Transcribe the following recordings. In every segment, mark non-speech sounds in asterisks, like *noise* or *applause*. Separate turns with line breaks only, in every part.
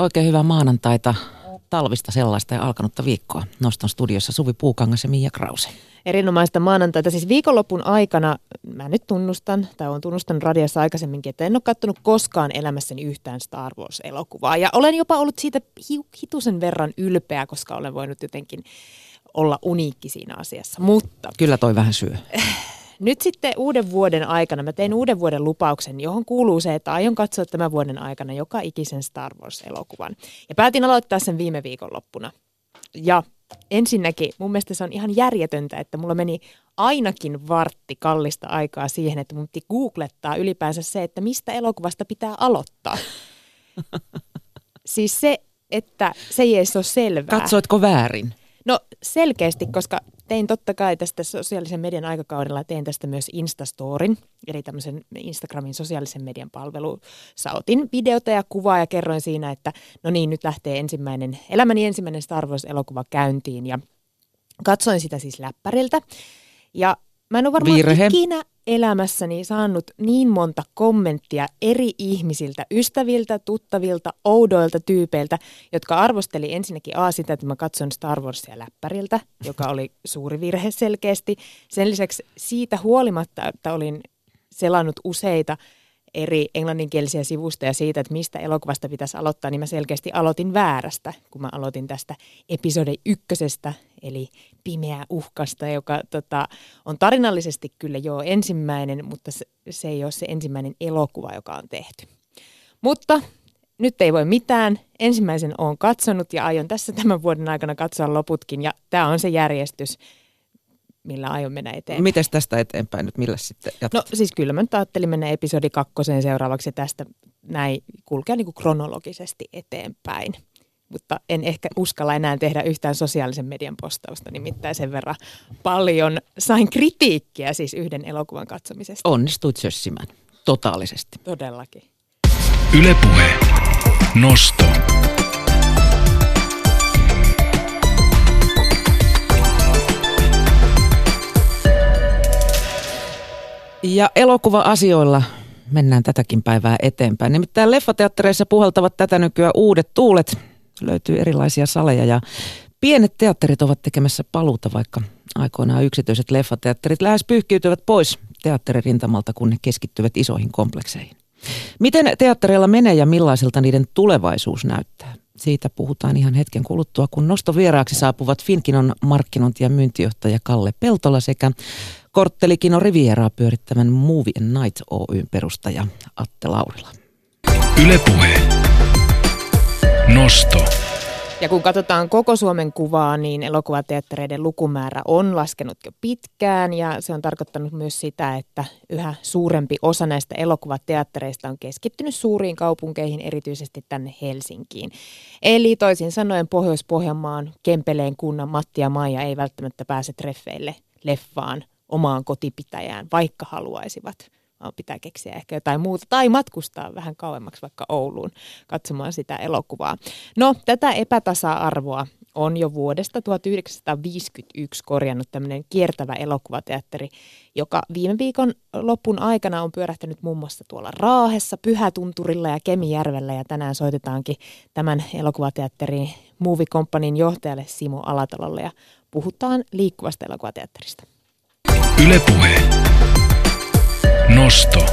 Oikein hyvää maanantaita, talvista sellaista ja alkanutta viikkoa. Noston studiossa Suvi Puukangas ja Mia Krause.
Erinomaista maanantaita. Siis viikonlopun aikana, mä nyt tunnustan, tai olen tunnustanut radiossa aikaisemminkin, että en ole katsonut koskaan elämässäni yhtään Star Wars-elokuvaa. Ja olen jopa ollut siitä hitusen verran ylpeä, koska olen voinut jotenkin olla uniikki siinä asiassa. Mutta...
Kyllä toi vähän syö. *laughs*
Nyt sitten uuden vuoden aikana mä tein uuden vuoden lupauksen, johon kuuluu se, että aion katsoa tämän vuoden aikana joka ikisen Star Wars-elokuvan. Ja päätin aloittaa sen viime viikonloppuna. Ja ensinnäkin mun mielestä se on ihan järjetöntä, että mulla meni ainakin vartti kallista aikaa siihen, että mun piti googlettaa ylipäänsä se, että mistä elokuvasta pitää aloittaa. *laughs* siis se, että se ei edes ole selvää.
Katsoitko väärin?
No selkeästi, koska tein totta kai tästä sosiaalisen median aikakaudella, tein tästä myös Instastorin, eli tämmöisen Instagramin sosiaalisen median palvelussa otin videota ja kuvaa ja kerroin siinä, että no niin, nyt lähtee ensimmäinen, elämäni ensimmäinen Star Wars-elokuva käyntiin ja katsoin sitä siis läppäriltä. Ja mä en ole varmaan Virhe. ikinä elämässäni saanut niin monta kommenttia eri ihmisiltä, ystäviltä, tuttavilta, oudoilta tyypeiltä, jotka arvosteli ensinnäkin A sitä, että mä katson Star Warsia läppäriltä, joka oli suuri virhe selkeästi. Sen lisäksi siitä huolimatta, että olin selannut useita eri englanninkielisiä sivustoja siitä, että mistä elokuvasta pitäisi aloittaa, niin mä selkeästi aloitin väärästä, kun mä aloitin tästä episode ykkösestä, eli Pimeä uhkasta, joka tota, on tarinallisesti kyllä jo ensimmäinen, mutta se, se ei ole se ensimmäinen elokuva, joka on tehty. Mutta nyt ei voi mitään. Ensimmäisen olen katsonut ja aion tässä tämän vuoden aikana katsoa loputkin, ja tämä on se järjestys, millä aion mennä eteenpäin.
Miten tästä eteenpäin nyt, millä sitten
jatkat? No siis kyllä mä nyt ajattelin mennä episodi kakkoseen seuraavaksi tästä näin kulkea niin kuin kronologisesti eteenpäin. Mutta en ehkä uskalla enää tehdä yhtään sosiaalisen median postausta, nimittäin sen verran paljon sain kritiikkiä siis yhden elokuvan katsomisesta.
Onnistuit sössimään, totaalisesti.
Todellakin.
Ylepuhe. Nosto.
Ja elokuva-asioilla mennään tätäkin päivää eteenpäin. Nimittäin leffateattereissa puhaltavat tätä nykyään uudet tuulet. Löytyy erilaisia saleja ja pienet teatterit ovat tekemässä paluuta, vaikka aikoinaan yksityiset leffateatterit lähes pyyhkiytyvät pois teatteririntamalta, kun ne keskittyvät isoihin komplekseihin. Miten teattereilla menee ja millaiselta niiden tulevaisuus näyttää? Siitä puhutaan ihan hetken kuluttua, kun nostovieraaksi saapuvat Finkinon markkinointi- ja myyntijohtaja Kalle Peltola sekä Korttelikino Rivieraa pyörittävän Movie and Night Oyn perustaja Atte Laurila.
Ylepuhe. Nosto.
Ja kun katsotaan koko Suomen kuvaa, niin elokuvateattereiden lukumäärä on laskenut jo pitkään ja se on tarkoittanut myös sitä, että yhä suurempi osa näistä elokuvateattereista on keskittynyt suuriin kaupunkeihin, erityisesti tänne Helsinkiin. Eli toisin sanoen Pohjois-Pohjanmaan Kempeleen kunnan Matti ja Maija ei välttämättä pääse treffeille leffaan omaan kotipitäjään, vaikka haluaisivat pitää keksiä ehkä jotain muuta, tai matkustaa vähän kauemmaksi vaikka Ouluun katsomaan sitä elokuvaa. No, tätä epätasa-arvoa on jo vuodesta 1951 korjannut tämmöinen kiertävä elokuvateatteri, joka viime viikon lopun aikana on pyörähtänyt muun muassa tuolla Raahessa, Pyhätunturilla ja Kemijärvellä, ja tänään soitetaankin tämän elokuvateatterin Movie Companyn johtajalle Simo Alatalolle, ja puhutaan liikkuvasta elokuvateatterista.
Ylepuhe. Nosto.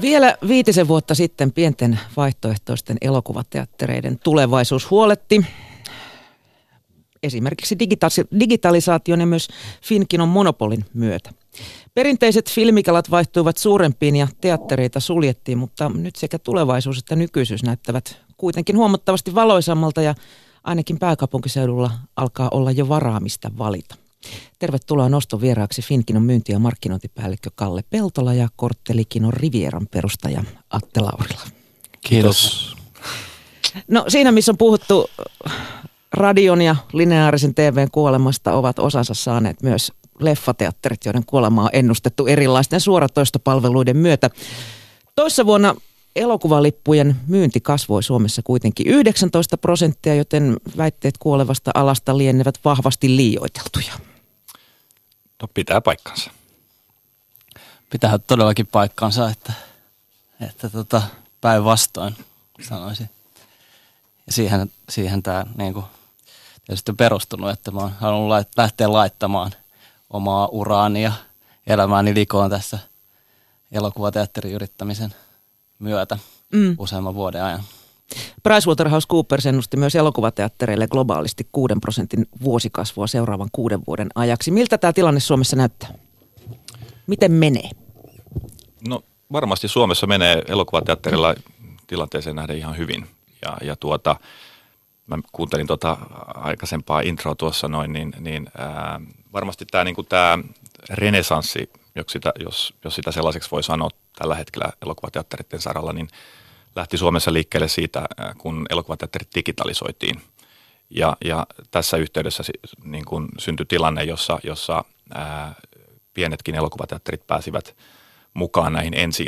Vielä viitisen vuotta sitten pienten vaihtoehtoisten elokuvateattereiden tulevaisuus huoletti. Esimerkiksi digitalisaation ja myös Finkinon monopolin myötä. Perinteiset filmikalat vaihtuivat suurempiin ja teattereita suljettiin, mutta nyt sekä tulevaisuus että nykyisyys näyttävät kuitenkin huomattavasti valoisammalta ja ainakin pääkaupunkiseudulla alkaa olla jo varaamista valita. Tervetuloa noston vieraaksi Finkinon myynti- ja markkinointipäällikkö Kalle Peltola ja Korttelikinon Rivieran perustaja Atte Laurila.
Kiitos.
No siinä missä on puhuttu radion ja lineaarisen TVn kuolemasta ovat osansa saaneet myös leffateatterit, joiden kuolema on ennustettu erilaisten suoratoistopalveluiden myötä. Toissa vuonna elokuvalippujen myynti kasvoi Suomessa kuitenkin 19 prosenttia, joten väitteet kuolevasta alasta lienevät vahvasti liioiteltuja.
No pitää paikkansa.
Pitää todellakin paikkansa, että, että tota, päinvastoin sanoisin. ja siihen, siihen tämä niin kuin, tietysti on perustunut, että mä oon halunnut lait, lähteä laittamaan omaa uraani ja elämääni likoon tässä elokuvateatterin yrittämisen myötä mm. useamman vuoden ajan.
PricewaterhouseCoopers ennusti myös elokuvateattereille globaalisti 6 prosentin vuosikasvua seuraavan kuuden vuoden ajaksi. Miltä tämä tilanne Suomessa näyttää? Miten menee?
No varmasti Suomessa menee elokuvateatterilla tilanteeseen nähden ihan hyvin. Ja, ja tuota, mä kuuntelin tuota aikaisempaa introa tuossa noin, niin, niin ää, varmasti tämä niinku tää renesanssi, jos sitä, jos, jos sitä sellaiseksi voi sanoa tällä hetkellä elokuvateatteritten saralla, niin lähti Suomessa liikkeelle siitä, kun elokuvateatterit digitalisoitiin. Ja, ja tässä yhteydessä niin kun syntyi tilanne, jossa, jossa ää, pienetkin elokuvateatterit pääsivät mukaan näihin ensi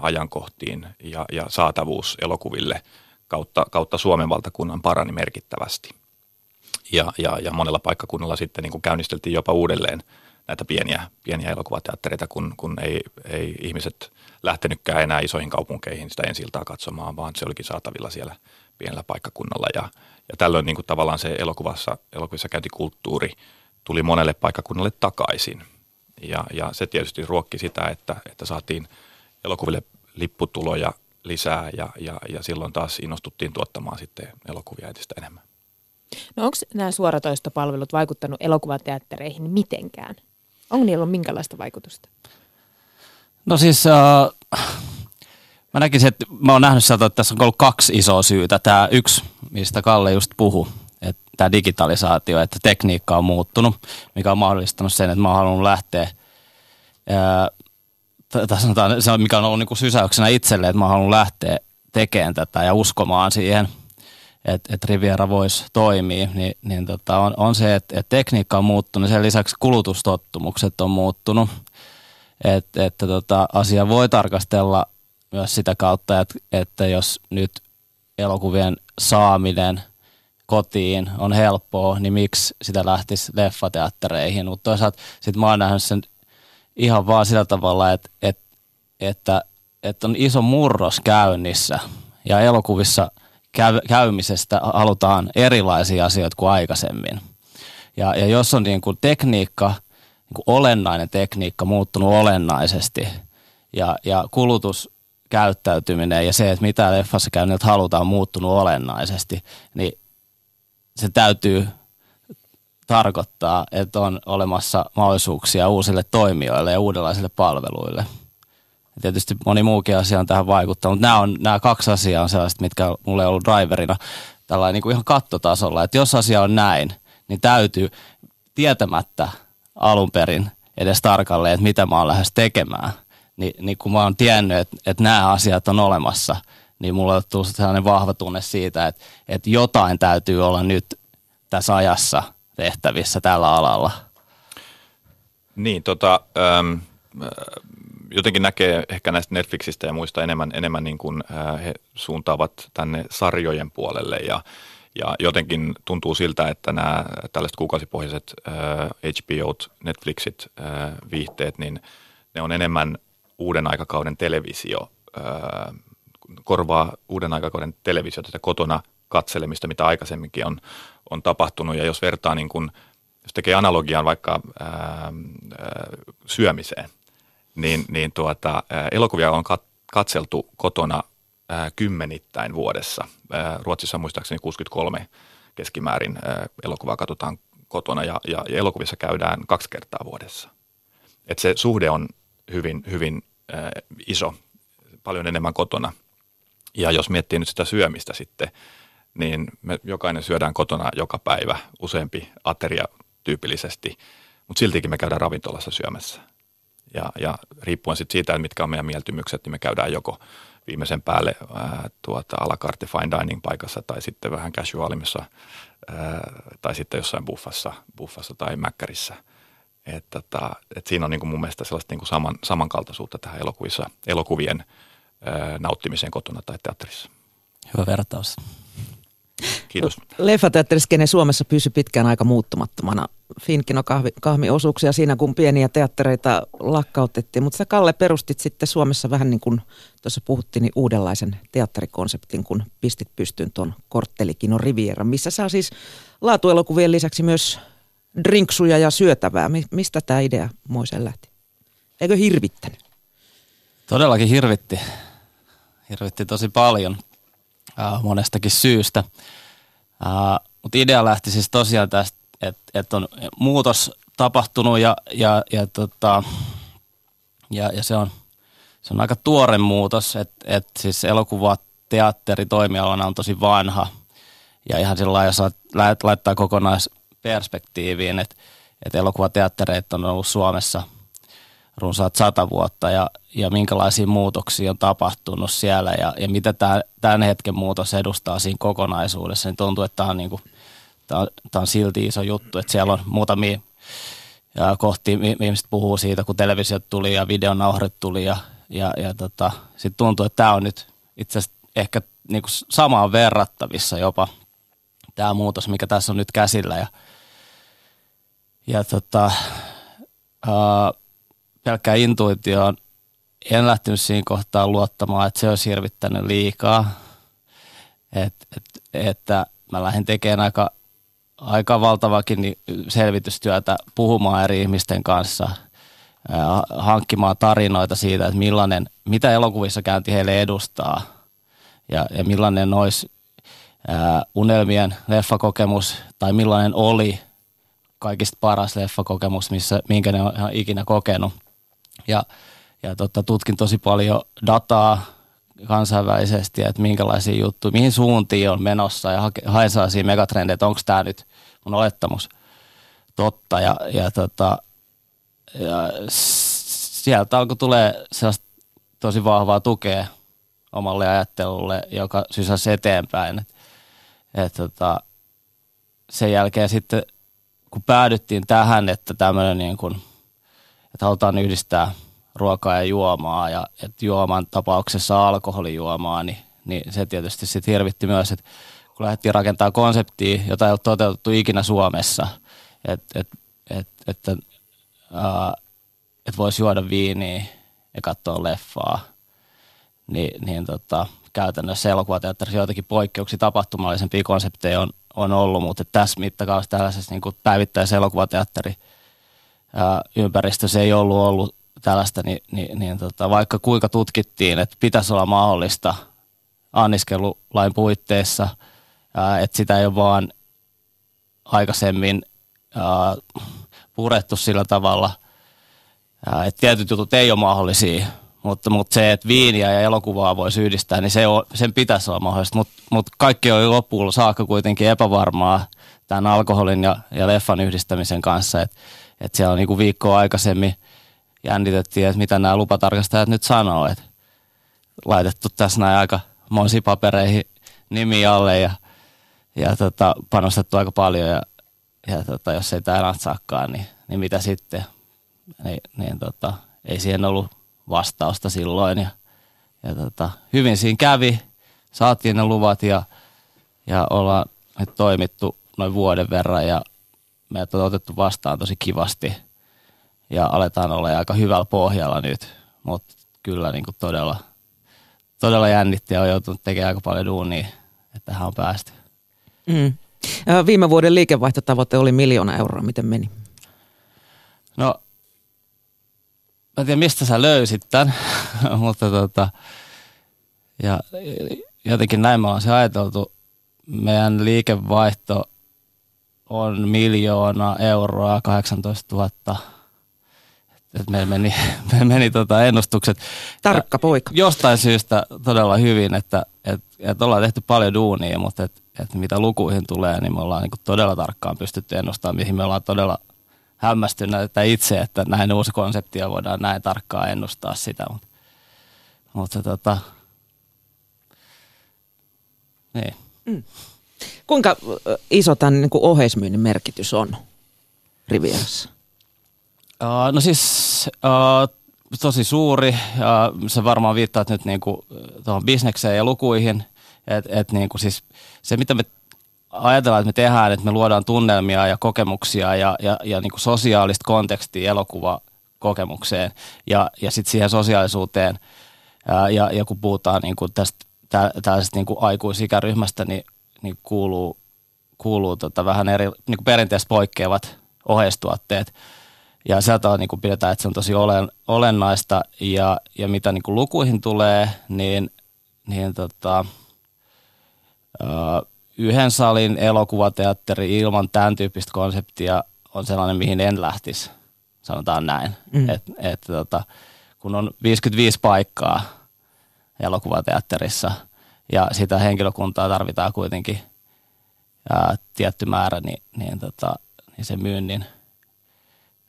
ajankohtiin ja, ja saatavuus elokuville kautta, kautta Suomen valtakunnan parani merkittävästi. Ja, ja, ja monella paikkakunnalla sitten niin kuin käynnisteltiin jopa uudelleen näitä pieniä, pieniä elokuvateattereita, kun, kun ei, ei ihmiset lähtenytkään enää isoihin kaupunkeihin sitä ensi katsomaan, vaan se olikin saatavilla siellä pienellä paikkakunnalla. Ja, ja tällöin niin kuin tavallaan se elokuvassa, elokuvissa käyntikulttuuri tuli monelle paikkakunnalle takaisin. Ja, ja se tietysti ruokki sitä, että, että saatiin elokuville lipputuloja lisää ja, ja, ja silloin taas innostuttiin tuottamaan sitten elokuvia entistä enemmän.
No onko nämä suoratoistopalvelut vaikuttanut elokuvateattereihin mitenkään? Onko niillä ollut minkälaista vaikutusta?
No siis äh, mä näkisin, että mä oon nähnyt sieltä, että tässä on ollut kaksi isoa syytä. Tämä yksi, mistä Kalle just puhui, että tämä digitalisaatio, että tekniikka on muuttunut, mikä on mahdollistanut sen, että mä oon halunnut lähteä tai sanotaan, se mikä on ollut niin kuin sysäyksenä itselle, että mä haluan lähteä tekemään tätä ja uskomaan siihen, että, että Riviera voisi toimia, niin, niin tota, on, on se, että, että tekniikka on muuttunut, sen lisäksi kulutustottumukset on muuttunut, että, että tota, asia voi tarkastella myös sitä kautta, että, että jos nyt elokuvien saaminen kotiin on helppoa, niin miksi sitä lähtisi leffateattereihin, mutta toisaalta sitten mä oon nähnyt sen ihan vaan sillä tavalla, että, että, että, että on iso murros käynnissä ja elokuvissa käy, käymisestä halutaan erilaisia asioita kuin aikaisemmin. Ja, ja jos on niin kuin tekniikka, niin kuin olennainen tekniikka muuttunut olennaisesti ja, ja kulutuskäyttäytyminen ja se, että mitä leffassa käynniltä halutaan muuttunut olennaisesti, niin se täytyy tarkoittaa, että on olemassa mahdollisuuksia uusille toimijoille ja uudenlaisille palveluille. Tietysti moni muukin asia on tähän vaikuttanut, mutta nämä, on, nämä kaksi asiaa on sellaiset, mitkä mulle on ollut driverina tällainen niin kuin ihan kattotasolla, että jos asia on näin, niin täytyy tietämättä alun perin edes tarkalleen, että mitä mä oon lähes tekemään, niin, niin kun mä oon tiennyt, että, että nämä asiat on olemassa, niin mulla on tullut sellainen vahva tunne siitä, että, että jotain täytyy olla nyt tässä ajassa – tehtävissä tällä alalla?
Niin, tota, ähm, jotenkin näkee ehkä näistä Netflixistä ja muista enemmän, enemmän niin kuin he suuntaavat tänne sarjojen puolelle ja, ja jotenkin tuntuu siltä, että nämä tällaiset kuukausipohjaiset äh, HBO, Netflixit, äh, viihteet, niin ne on enemmän uuden aikakauden televisio, äh, korvaa uuden aikakauden televisiota kotona katselemista, mitä aikaisemminkin on, on tapahtunut. Ja jos vertaa niin kuin, jos tekee analogian vaikka ää, ää, syömiseen, niin, niin tuota, elokuvia on kat, katseltu kotona kymmenittäin vuodessa. Ää, Ruotsissa muistaakseni 63 keskimäärin ää, elokuvaa katsotaan kotona ja, ja, ja elokuvissa käydään kaksi kertaa vuodessa. Et se suhde on hyvin, hyvin iso, paljon enemmän kotona. Ja jos miettii nyt sitä syömistä sitten, niin me jokainen syödään kotona joka päivä useampi ateria tyypillisesti, mutta siltikin me käydään ravintolassa syömässä. Ja, ja riippuen sitten siitä, että mitkä on meidän mieltymykset, niin me käydään joko viimeisen päälle ää, tuota, a la carte fine dining paikassa tai sitten vähän casualimmissa ää, tai sitten jossain buffassa, buffassa tai mäkkärissä. Et, tota, et siinä on niin kuin mun mielestä sellaista niin kuin saman, samankaltaisuutta tähän elokuvissa, elokuvien ää, nauttimiseen kotona tai teatterissa.
Hyvä vertaus.
Kiitos.
Leffateatteriskene Suomessa pysyi pitkään aika muuttumattomana. Finkino kahvi, kahmiosuuksia siinä, kun pieniä teattereita lakkautettiin. Mutta sä Kalle perustit sitten Suomessa vähän niin kuin tuossa puhuttiin, niin uudenlaisen teatterikonseptin, kun pistit pystyyn tuon Korttelikino Riviera, missä saa siis laatuelokuvien lisäksi myös drinksuja ja syötävää. Mi- mistä tämä idea Moisen lähti? Eikö hirvittänyt?
Todellakin hirvitti. Hirvitti tosi paljon monestakin syystä. Äh, Mutta idea lähti siis tosiaan tästä, että et on muutos tapahtunut ja, ja, ja, tota, ja, ja se, on, se on aika tuore muutos, että et siis elokuva teatteri toimialana on tosi vanha ja ihan sillä jos laittaa kokonaisperspektiiviin, että et elokuvateattereita on ollut Suomessa – runsaat sata vuotta ja, ja minkälaisia muutoksia on tapahtunut siellä ja, ja mitä tämä, tämän hetken muutos edustaa siinä kokonaisuudessa, niin tuntuu, että tämä on, niin kuin, tämä on, tämä on silti iso juttu, että siellä on muutamia ja kohti ihmiset puhuu siitä, kun televisiot tuli ja videonauhrit tuli ja, ja, ja tota, sitten tuntuu, että tämä on nyt itse asiassa ehkä niin kuin samaan verrattavissa jopa tämä muutos, mikä tässä on nyt käsillä ja, ja tota, uh, pelkkää intuitioon en lähtenyt siinä kohtaa luottamaan, että se olisi hirvittänyt liikaa. Et, et, että mä lähdin tekemään aika, aika valtavakin selvitystyötä puhumaan eri ihmisten kanssa, hankkimaan tarinoita siitä, että millainen, mitä elokuvissa käynti heille edustaa. Ja, ja millainen olisi ää, unelmien leffakokemus tai millainen oli kaikista paras leffakokemus, missä, minkä ne on ikinä kokenut – ja, ja tota, tutkin tosi paljon dataa kansainvälisesti, että minkälaisia juttuja, mihin suuntiin on menossa ja haen sellaisia megatrendejä, että onko tämä nyt mun olettamus totta. Ja, ja, tota, ja sieltä alkoi tulee sellaista tosi vahvaa tukea omalle ajattelulle, joka sysäsi eteenpäin. Et, et, tota, sen jälkeen sitten, kun päädyttiin tähän, että tämmöinen niin kuin – että halutaan yhdistää ruokaa ja juomaa ja että juoman tapauksessa alkoholijuomaa, niin, niin se tietysti sitten hirvitti myös, että kun lähdettiin rakentamaan konseptia, jota ei ole toteutettu ikinä Suomessa, että et, et, että et voisi juoda viiniä ja katsoa leffaa, niin, niin tota, käytännössä elokuvateatterissa joitakin poikkeuksia tapahtumallisempia konsepteja on, on ollut, mutta tässä mittakaavassa tällaisessa niin päivittäisessä elokuvateatteri – ympäristössä ei ollut ollut tällaista, niin, niin, niin tota, vaikka kuinka tutkittiin, että pitäisi olla mahdollista anniskelulain puitteissa, ää, että sitä ei ole vaan aikaisemmin ää, purettu sillä tavalla, ää, että tietyt jutut ei ole mahdollisia, mutta, mutta se, että viiniä ja elokuvaa voisi yhdistää, niin se on, sen pitäisi olla mahdollista, mutta, mutta kaikki on loppuun saakka kuitenkin epävarmaa tämän alkoholin ja, ja leffan yhdistämisen kanssa, että että siellä on kuin viikkoa aikaisemmin jännitettiin, että mitä nämä lupatarkastajat nyt sanoo. Että laitettu tässä näin aika monsi papereihin nimi alle ja, ja tota, panostettu aika paljon ja, ja tota, jos ei tämä natsaakaan, niin, niin mitä sitten? Niin, niin tota, ei siihen ollut vastausta silloin ja, ja tota, hyvin siinä kävi, saatiin ne luvat ja, ja ollaan toimittu noin vuoden verran ja meidät on otettu vastaan tosi kivasti ja aletaan olla aika hyvällä pohjalla nyt, mutta kyllä niin kuin todella, todella jännitti ja on joutunut tekemään aika paljon duunia, että tähän on päästy. Mm.
Viime vuoden liikevaihtotavoite oli miljoona euroa. Miten meni?
No, mä en tiedä mistä sä löysit tämän, *laughs* mutta tota, ja jotenkin näin me ollaan se ajateltu. Meidän liikevaihto on miljoona euroa, 18 000. Et meillä meni, *laughs* meillä meni tota ennustukset.
Tarkka poika.
Jostain syystä todella hyvin, että et, et ollaan tehty paljon duunia, mutta et, et mitä lukuihin tulee, niin me ollaan niin todella tarkkaan pystytty ennustamaan, mihin me ollaan todella hämmästyneitä itse, että näin uusi konsepti ja voidaan näin tarkkaan ennustaa sitä. Mutta, mutta tota, niin. Mm.
Kuinka iso tämän niin kuin oheismyynnin merkitys on Rivierassa?
Uh, no siis uh, tosi suuri. Uh, se varmaan viittaa nyt niin kuin tuohon bisnekseen ja lukuihin. Et, et niin kuin siis se, mitä me ajatellaan, että me tehdään, että me luodaan tunnelmia ja kokemuksia ja, ja, ja niin kuin sosiaalista kontekstia elokuvakokemukseen ja, ja sitten siihen sosiaalisuuteen. Ja, ja, kun puhutaan niin kuin tästä tällaisesta niin kuin aikuisikäryhmästä, niin, niin kuuluu, kuuluu tota vähän eri, niin kuin perinteistä poikkeavat oheistuotteet. Ja sieltä on, niin kuin pidetään, että se on tosi olen, olennaista. Ja, ja mitä niin kuin lukuihin tulee, niin, niin tota, yhden salin elokuvateatteri ilman tämän tyyppistä konseptia on sellainen, mihin en lähtisi, sanotaan näin. Mm. Et, et, tota, kun on 55 paikkaa elokuvateatterissa ja sitä henkilökuntaa tarvitaan kuitenkin ää, tietty määrä, niin, niin, tota, niin se myynnin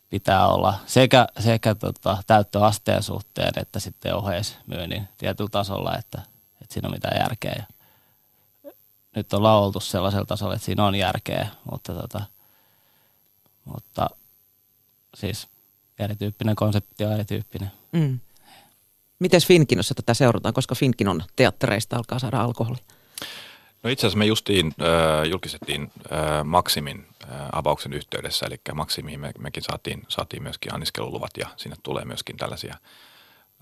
pitää olla sekä, sekä tota, täyttöasteen suhteen että sitten oheismyynnin tietyllä tasolla, että, että siinä on mitään järkeä. Ja nyt on oltu sellaisella tasolla, että siinä on järkeä, mutta, tota, mutta siis erityyppinen konsepti on erityyppinen. Mm.
Miten Finkinossa tätä seurataan, koska Finkinon teattereista alkaa saada alkoholi?
No itse asiassa me justiin äh, julkistettiin äh, Maksimin äh, avauksen yhteydessä, eli Maksimiin me, mekin saatiin, saatiin myöskin anniskeluluvat ja sinne tulee myöskin tällaisia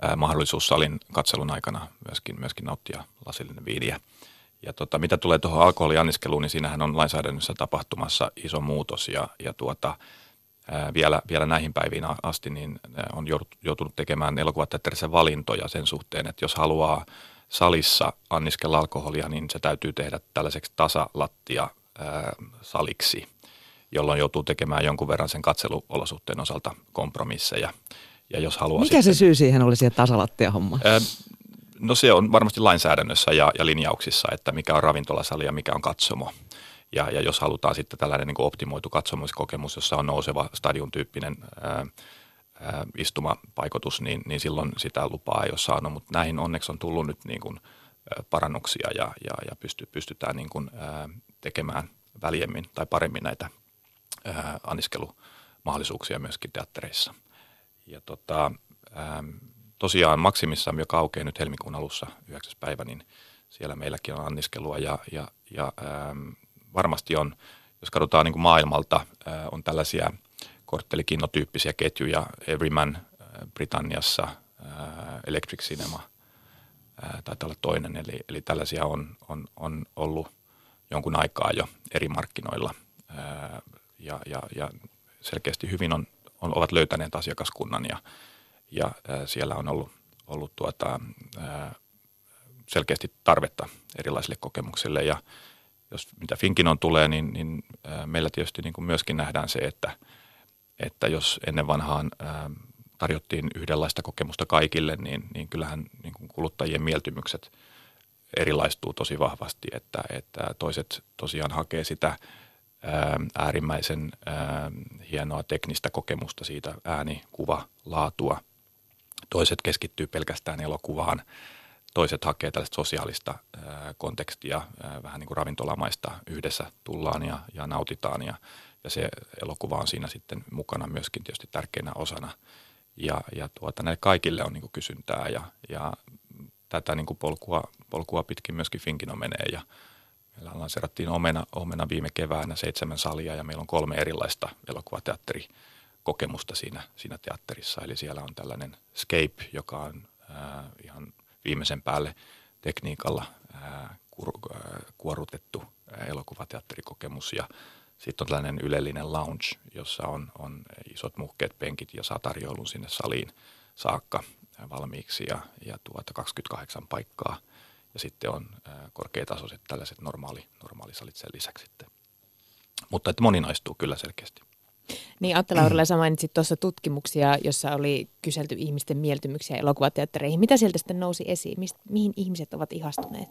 äh, mahdollisuus salin katselun aikana myöskin, myöskin nauttia lasillinen viiniä. Ja tota, mitä tulee tuohon alkoholianniskeluun, niin siinähän on lainsäädännössä tapahtumassa iso muutos ja, ja tuota, vielä, vielä näihin päiviin asti niin on joutunut tekemään elokuvateatterissa valintoja sen suhteen, että jos haluaa salissa anniskella alkoholia, niin se täytyy tehdä tällaiseksi tasalattia saliksi, jolloin joutuu tekemään jonkun verran sen katseluolosuhteen osalta kompromisseja. Ja jos haluaa
Mikä sitten, se syy siihen oli siihen tasalattia homma? Ää,
No se on varmasti lainsäädännössä ja, ja linjauksissa, että mikä on ravintolasali ja mikä on katsomo. Ja, ja jos halutaan sitten tällainen niin optimoitu katsomuskokemus, jossa on nouseva stadion-tyyppinen ää, ää, istumapaikotus, niin, niin silloin sitä lupaa ei ole saanut. Mutta näihin onneksi on tullut nyt niin kuin, ää, parannuksia ja, ja, ja pysty, pystytään niin kuin, ää, tekemään väljemmin tai paremmin näitä ää, anniskelumahdollisuuksia myöskin teattereissa. Ja tota, ää, tosiaan Maksimissa, joka aukeaa nyt helmikuun alussa 9. päivä, niin siellä meilläkin on anniskelua ja, ja, ja ähm, varmasti on, jos katsotaan niin kuin maailmalta, äh, on tällaisia korttelikinnotyyppisiä ketjuja, Everyman äh, Britanniassa, äh, Electric Cinema taitaa olla toinen, eli, eli tällaisia on, on, on ollut jonkun aikaa jo eri markkinoilla. Ja, ja, ja selkeästi hyvin on, on, ovat löytäneet asiakaskunnan ja ja siellä on ollut, ollut tuota, selkeästi tarvetta erilaisille kokemuksille. Ja jos mitä Finkinon tulee, niin, niin meillä tietysti niin kuin myöskin nähdään se, että, että jos ennen vanhaan tarjottiin yhdenlaista kokemusta kaikille, niin, niin kyllähän niin kuin kuluttajien mieltymykset erilaistuu tosi vahvasti, että, että toiset tosiaan hakee sitä äärimmäisen hienoa teknistä kokemusta siitä ääni, kuva, laatua, toiset keskittyy pelkästään elokuvaan, toiset hakee tällaista sosiaalista kontekstia, vähän niin kuin ravintolamaista yhdessä tullaan ja, ja nautitaan ja, ja se elokuva on siinä sitten mukana myöskin tietysti tärkeänä osana. Ja, ja tuota, näille kaikille on niin kuin kysyntää ja, ja tätä niin kuin polkua, polkua pitkin myöskin Finkino menee ja meillä lanseerattiin Omena, Omena viime keväänä seitsemän salia ja meillä on kolme erilaista elokuvateatteri kokemusta siinä, siinä teatterissa. Eli siellä on tällainen Scape, joka on ää, ihan viimeisen päälle tekniikalla kuorutettu elokuvateatterikokemus ja sitten on tällainen ylellinen lounge, jossa on, on isot muhkeet penkit ja saa tarjoulun sinne saliin saakka valmiiksi ja, ja tuota 28 paikkaa. Ja sitten on korkeatasoiset tällaiset normaali, normaalisalit sen lisäksi sitten. Mutta että moninaistuu kyllä selkeästi.
Niin Atte *clears throat* Laurila, sä mainitsit tuossa tutkimuksia, jossa oli kyselty ihmisten mieltymyksiä elokuvateattereihin. Mitä sieltä sitten nousi esiin? Mist, mihin ihmiset ovat ihastuneet?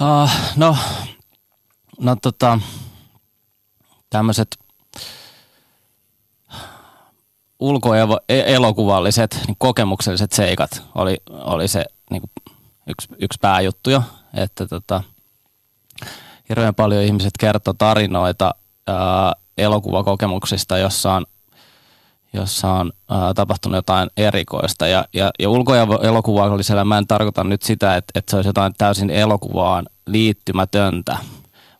Uh, no, no tota, tämmöiset ulkoelokuvalliset niin kokemukselliset seikat oli, oli se niin kuin yksi, yksi pääjuttu jo, että tota, hirveän paljon ihmiset kertoo tarinoita ää, elokuvakokemuksista, jossa on, jossa on ää, tapahtunut jotain erikoista. Ja, ja, ja ulko- ja elokuvallisella mä en tarkoita nyt sitä, että, että se olisi jotain täysin elokuvaan liittymätöntä,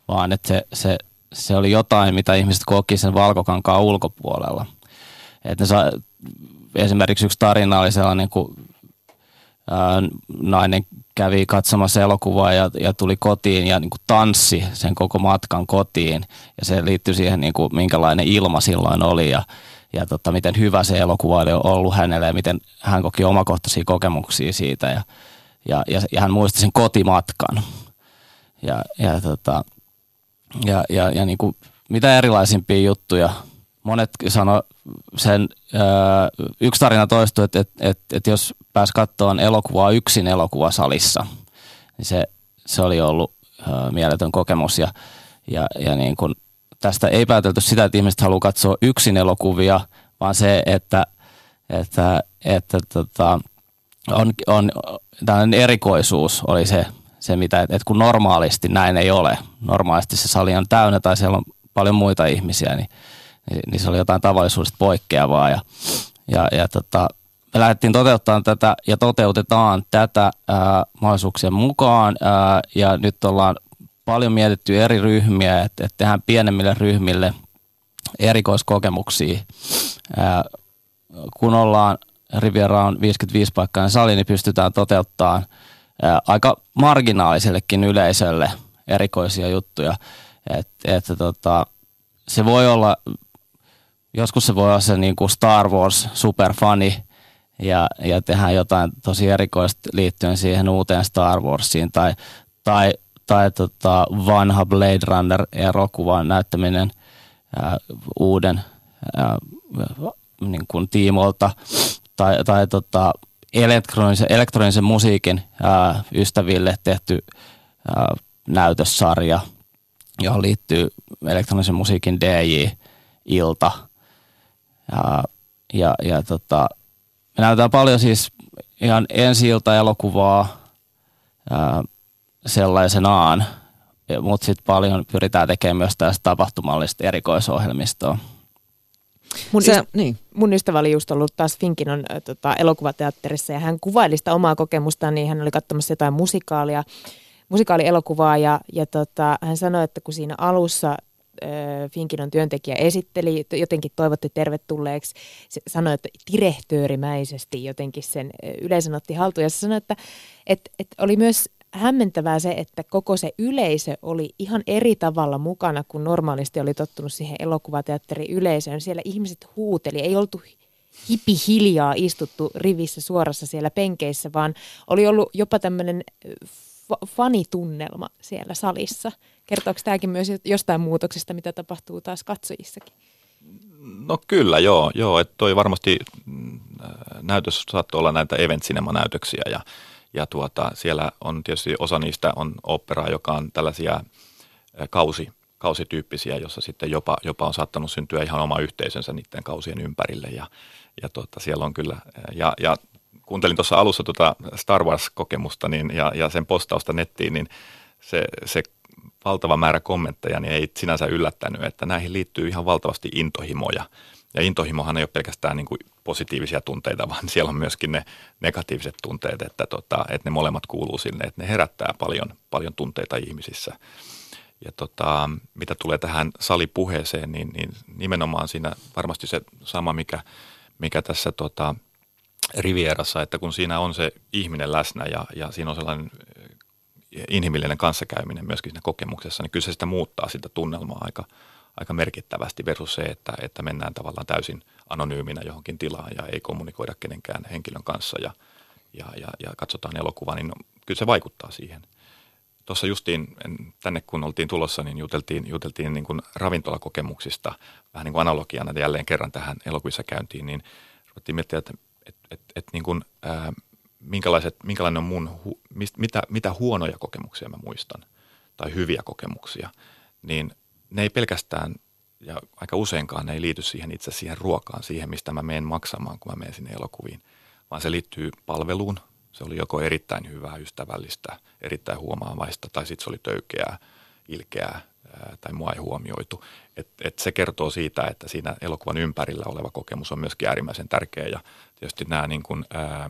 vaan että se, se, se oli jotain, mitä ihmiset koki sen valkokankaan ulkopuolella. Että ne saa, esimerkiksi yksi tarina oli sellainen, kun nainen kävi katsomassa elokuvaa ja, ja tuli kotiin ja niin kuin tanssi sen koko matkan kotiin. Ja se liittyy siihen, niin kuin, minkälainen ilma silloin oli ja, ja tota, miten hyvä se elokuva oli ollut hänelle ja miten hän koki omakohtaisia kokemuksia siitä. Ja, ja, ja, ja hän muisti sen kotimatkan. Ja, ja, tota, ja, ja, ja niin kuin, mitä erilaisimpia juttuja. Monet sano sen, yksi tarina toistuu, että, että, että, että jos pääsi katsomaan elokuvaa yksin elokuvasalissa, niin se, se oli ollut mieletön kokemus. Ja, ja, ja niin kuin, tästä ei päätelty sitä, että ihmiset haluaa katsoa yksin elokuvia, vaan se, että, että, että tota, on, on tällainen erikoisuus oli se, se mitä, että kun normaalisti näin ei ole, normaalisti se sali on täynnä tai siellä on paljon muita ihmisiä, niin, niin, niin se oli jotain tavallisuudesta poikkeavaa ja, ja, ja tota, me lähdettiin toteuttamaan tätä ja toteutetaan tätä ää, mahdollisuuksien mukaan ää, ja nyt ollaan paljon mietitty eri ryhmiä, että, että tehdään pienemmille ryhmille erikoiskokemuksia. Ää, kun ollaan Riviera on 55 paikkainen sali, niin pystytään toteuttamaan ää, aika marginaalisellekin yleisölle erikoisia juttuja. Että et, tota, se voi olla, joskus se voi olla se niin kuin Star Wars superfani, ja, ja tehdään jotain tosi erikoista liittyen siihen uuteen Star Warsiin tai, tai, tai tota vanha Blade Runner-elokuvan näyttäminen ää, uuden ää, niin kuin tiimolta tai, tai tota, elektronisen, elektronisen musiikin ää, ystäville tehty ää, näytössarja, johon liittyy elektronisen musiikin DJ-ilta. Ja, ja, ja tota, me näytetään paljon siis ihan ensi elokuvaa ää, sellaisenaan, mutta sitten paljon pyritään tekemään myös tästä tapahtumallista erikoisohjelmistoa.
Mun, Se, yst- niin. mun ystävä oli just ollut taas Finkinon äh, tota, elokuvateatterissa ja hän kuvaili sitä omaa kokemustaan, niin hän oli katsomassa jotain musikaalia, musikaalielokuvaa ja, ja tota, hän sanoi, että kun siinä alussa Finkinon työntekijä esitteli, jotenkin toivotti tervetulleeksi, se sanoi, että direhtöörimäisesti jotenkin sen yleisön otti haltuun. Ja se sanoi, että, että, että oli myös hämmentävää se, että koko se yleisö oli ihan eri tavalla mukana kuin normaalisti oli tottunut siihen elokuvateatterin yleisöön. Siellä ihmiset huuteli, ei oltu hipi hiljaa istuttu rivissä suorassa siellä penkeissä, vaan oli ollut jopa tämmöinen fanitunnelma siellä salissa. Kertooko tämäkin myös jostain muutoksesta, mitä tapahtuu taas katsojissakin?
No kyllä, joo. joo että toi varmasti mm, näytös saattoi olla näitä event näytöksiä ja, ja tuota, siellä on tietysti osa niistä on operaa, joka on tällaisia kausi, kausityyppisiä, jossa sitten jopa, jopa on saattanut syntyä ihan oma yhteisönsä niiden kausien ympärille ja, ja tuota, siellä on kyllä, ja, ja kuuntelin tuossa alussa tuota Star Wars-kokemusta niin, ja, ja sen postausta nettiin, niin se, se valtava määrä kommentteja niin ei sinänsä yllättänyt, että näihin liittyy ihan valtavasti intohimoja. Ja intohimohan ei ole pelkästään niin kuin positiivisia tunteita, *laughs* vaan siellä on myöskin ne negatiiviset tunteet, että, tota, että ne molemmat kuuluu sinne, että ne herättää paljon, paljon tunteita ihmisissä. Ja tota, mitä tulee tähän salipuheeseen, niin, niin nimenomaan siinä varmasti se sama, mikä, mikä tässä tota, Rivierassa, että kun siinä on se ihminen läsnä ja, ja siinä on sellainen inhimillinen kanssakäyminen myöskin siinä kokemuksessa, niin kyllä se sitä muuttaa sitä tunnelmaa aika, aika merkittävästi versus se, että, että mennään tavallaan täysin anonyyminä johonkin tilaan ja ei kommunikoida kenenkään henkilön kanssa ja, ja, ja, ja katsotaan elokuvaa, niin kyllä se vaikuttaa siihen. Tuossa justiin tänne kun oltiin tulossa, niin juteltiin, juteltiin niin kuin ravintolakokemuksista, vähän niin kuin analogiana jälleen kerran tähän elokuvissa käyntiin, niin ruvettiin miettiä, että että et, et niin kuin, ää, minkälaiset, minkälainen on mun, hu, mist, mitä, mitä huonoja kokemuksia mä muistan tai hyviä kokemuksia, niin ne ei pelkästään ja aika useinkaan ne ei liity siihen itse siihen ruokaan, siihen mistä mä menen maksamaan, kun mä menen sinne elokuviin, vaan se liittyy palveluun. Se oli joko erittäin hyvää, ystävällistä, erittäin huomaavaista tai sitten se oli töykeää, ilkeää, ää, tai mua ei huomioitu. Et, et se kertoo siitä, että siinä elokuvan ympärillä oleva kokemus on myöskin äärimmäisen tärkeä ja tietysti nämä niin kuin, ää,